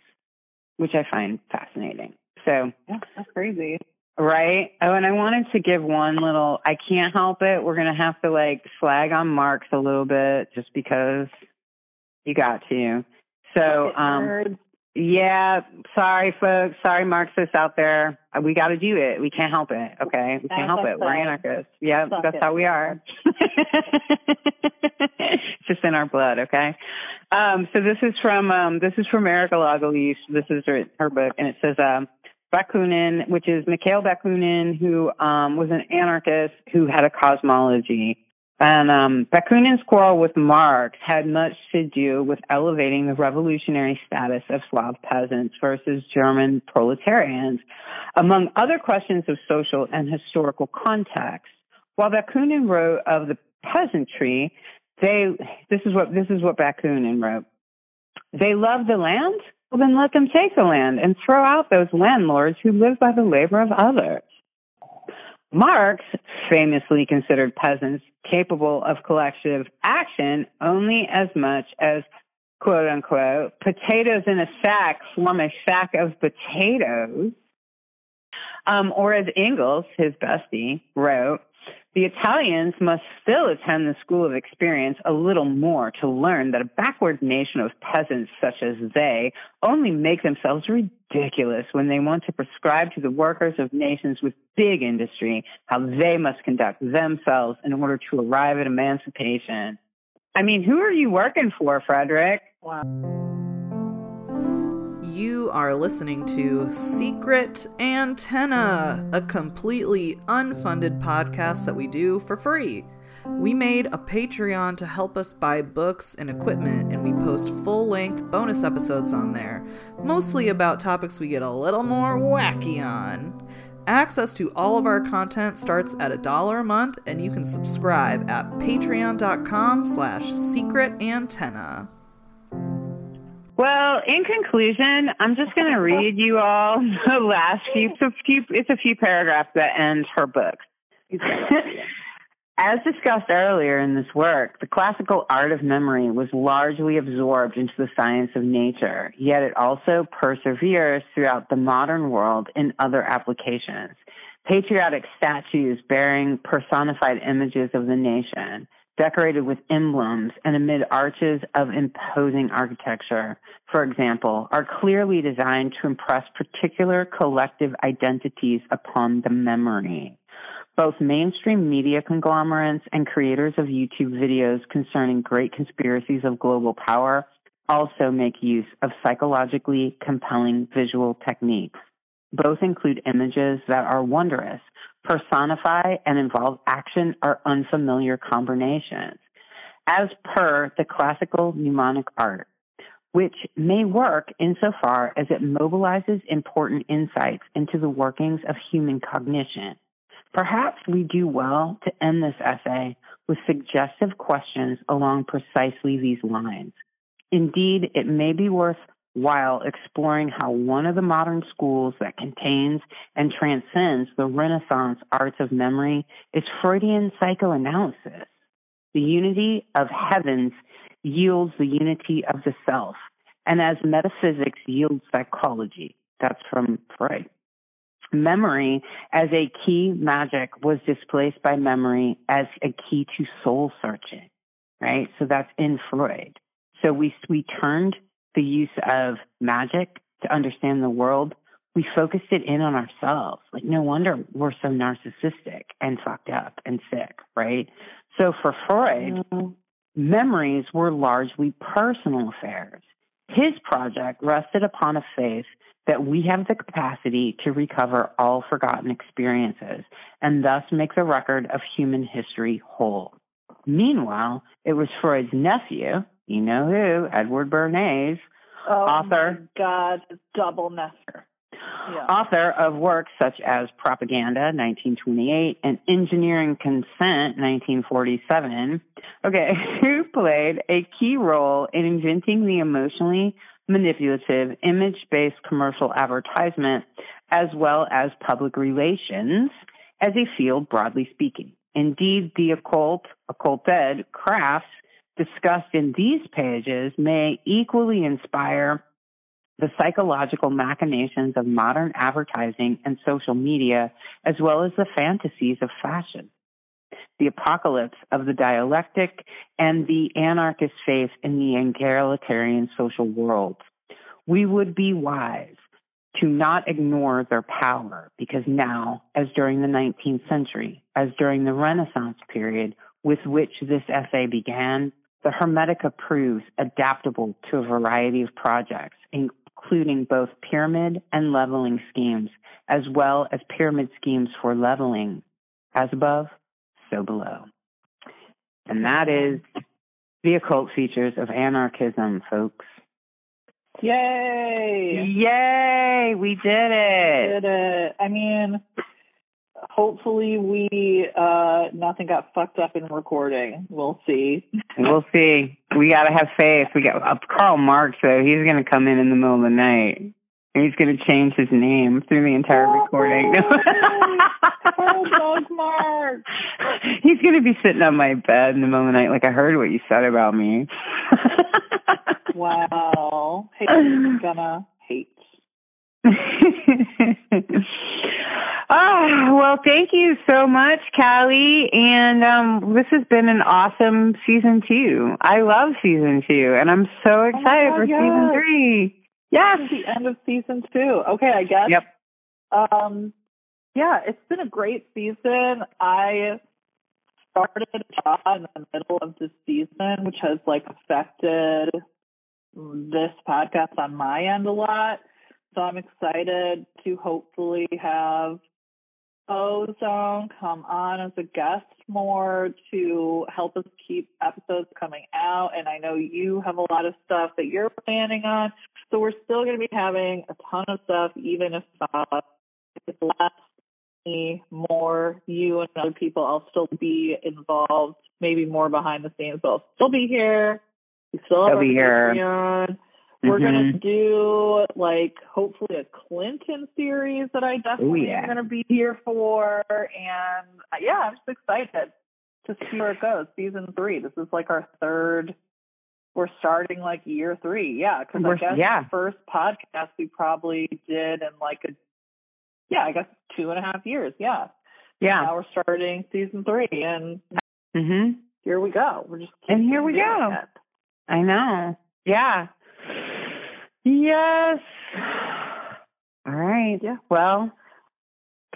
which I find fascinating. So yeah, that's crazy. Right. Oh, and I wanted to give one little, I can't help it. We're going to have to like slag on Marx a little bit just because you got to. So, um, yeah, sorry, folks. Sorry, Marxists out there. We got to do it. We can't help it. Okay, we can't help it. We're anarchists. Yeah, that's how we are. it's just in our blood. Okay. Um, so this is from um, this is from Erica Lagalisse. This is her, her book, and it says um, Bakunin, which is Mikhail Bakunin, who um, was an anarchist who had a cosmology. And um, Bakunin's quarrel with Marx had much to do with elevating the revolutionary status of Slav peasants versus German proletarians, among other questions of social and historical context. While Bakunin wrote of the peasantry, they this is what this is what Bakunin wrote. They love the land, well then let them take the land and throw out those landlords who live by the labor of others. Marx famously considered peasants capable of collective action only as much as quote unquote potatoes in a sack form a sack of potatoes. Um, or as Engels, his bestie, wrote, the Italians must still attend the school of experience a little more to learn that a backward nation of peasants such as they only make themselves ridiculous when they want to prescribe to the workers of nations with big industry how they must conduct themselves in order to arrive at emancipation. I mean, who are you working for, Frederick? Wow. You are listening to Secret Antenna, a completely unfunded podcast that we do for free. We made a Patreon to help us buy books and equipment, and we post full length bonus episodes on there, mostly about topics we get a little more wacky on. Access to all of our content starts at a dollar a month, and you can subscribe at patreon.com slash secret antenna. Well, in conclusion, I'm just going to read you all the last few, it's a few, it's a few paragraphs that end her book. As discussed earlier in this work, the classical art of memory was largely absorbed into the science of nature, yet it also perseveres throughout the modern world in other applications. Patriotic statues bearing personified images of the nation, decorated with emblems and amid arches of imposing architecture, for example, are clearly designed to impress particular collective identities upon the memory. Both mainstream media conglomerates and creators of YouTube videos concerning great conspiracies of global power also make use of psychologically compelling visual techniques. Both include images that are wondrous, personify, and involve action are unfamiliar combinations, as per the classical mnemonic art, which may work insofar as it mobilizes important insights into the workings of human cognition. Perhaps we do well to end this essay with suggestive questions along precisely these lines. Indeed, it may be worth while exploring how one of the modern schools that contains and transcends the Renaissance arts of memory is Freudian psychoanalysis. The unity of heavens yields the unity of the self, and as metaphysics yields psychology. That's from Freud. Memory as a key magic was displaced by memory as a key to soul searching, right? So that's in Freud. So we, we turned the use of magic to understand the world, we focused it in on ourselves. Like, no wonder we're so narcissistic and fucked up and sick, right? So for Freud, mm-hmm. memories were largely personal affairs. His project rested upon a faith that we have the capacity to recover all forgotten experiences and thus make the record of human history whole. Meanwhile, it was Freud's nephew, you know who, Edward Bernays, oh author. God, double Nestor. Yeah. Author of works such as Propaganda, 1928, and Engineering Consent, 1947. Okay, who played a key role in inventing the emotionally manipulative, image based commercial advertisement, as well as public relations as a field broadly speaking. Indeed, the occult, occulted crafts discussed in these pages may equally inspire the psychological machinations of modern advertising and social media, as well as the fantasies of fashion. The apocalypse of the dialectic and the anarchist faith in the egalitarian social world. We would be wise to not ignore their power because now, as during the 19th century, as during the Renaissance period with which this essay began, the Hermetica proves adaptable to a variety of projects, including both pyramid and leveling schemes, as well as pyramid schemes for leveling, as above, so below. And that is the occult features of anarchism, folks. Yay! Yay! We did it. Did it. I mean, hopefully we uh nothing got fucked up in recording. We'll see. We'll see. We gotta have faith. We got uh, Karl Marx though. He's gonna come in in the middle of the night. And he's gonna change his name through the entire oh, recording. oh, Marx. He's gonna be sitting on my bed in the middle of the night, like I heard what you said about me. wow. Hey, gonna hate. Oh, well, thank you so much, Callie. And um, this has been an awesome season two. I love season two, and I'm so oh excited oh God, for yes. season three. Yes. the end of season two. Okay, I guess. Yep. Um, yeah, it's been a great season. I started a job in the middle of the season, which has like affected this podcast on my end a lot. So I'm excited to hopefully have Ozone come on as a guest more to help us keep episodes coming out. And I know you have a lot of stuff that you're planning on. So we're still going to be having a ton of stuff, even if uh, it's less me, more you and other people. I'll still be involved, maybe more behind the scenes, but I'll still be here. We still have I'll be here. Patreon. We're mm-hmm. gonna do like hopefully a Clinton series that I definitely Ooh, yeah. am gonna be here for, and uh, yeah, I'm just excited to see where it goes. Season three. This is like our third. We're starting like year three, yeah. Because I guess yeah. the first podcast we probably did in like a yeah, I guess two and a half years, yeah. Yeah. Now we're starting season three, and mm-hmm. here we go. We're just and here we go. It. I know. Yeah. Yes. All right. Yeah. Well,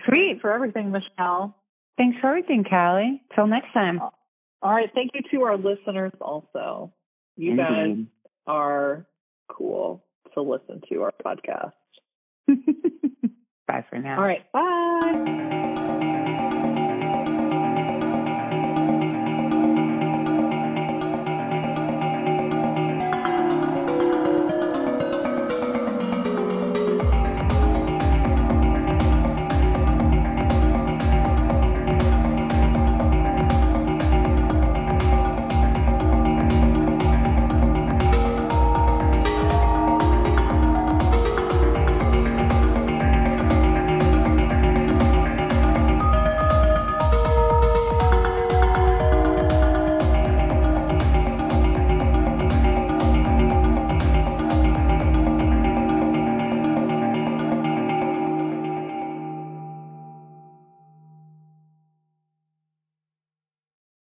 sweet for everything, Michelle. Thanks for everything, Callie. Till next time. Uh, all right. Thank you to our listeners also. You Indeed. guys are cool to listen to our podcast. Bye for now. All right. Bye.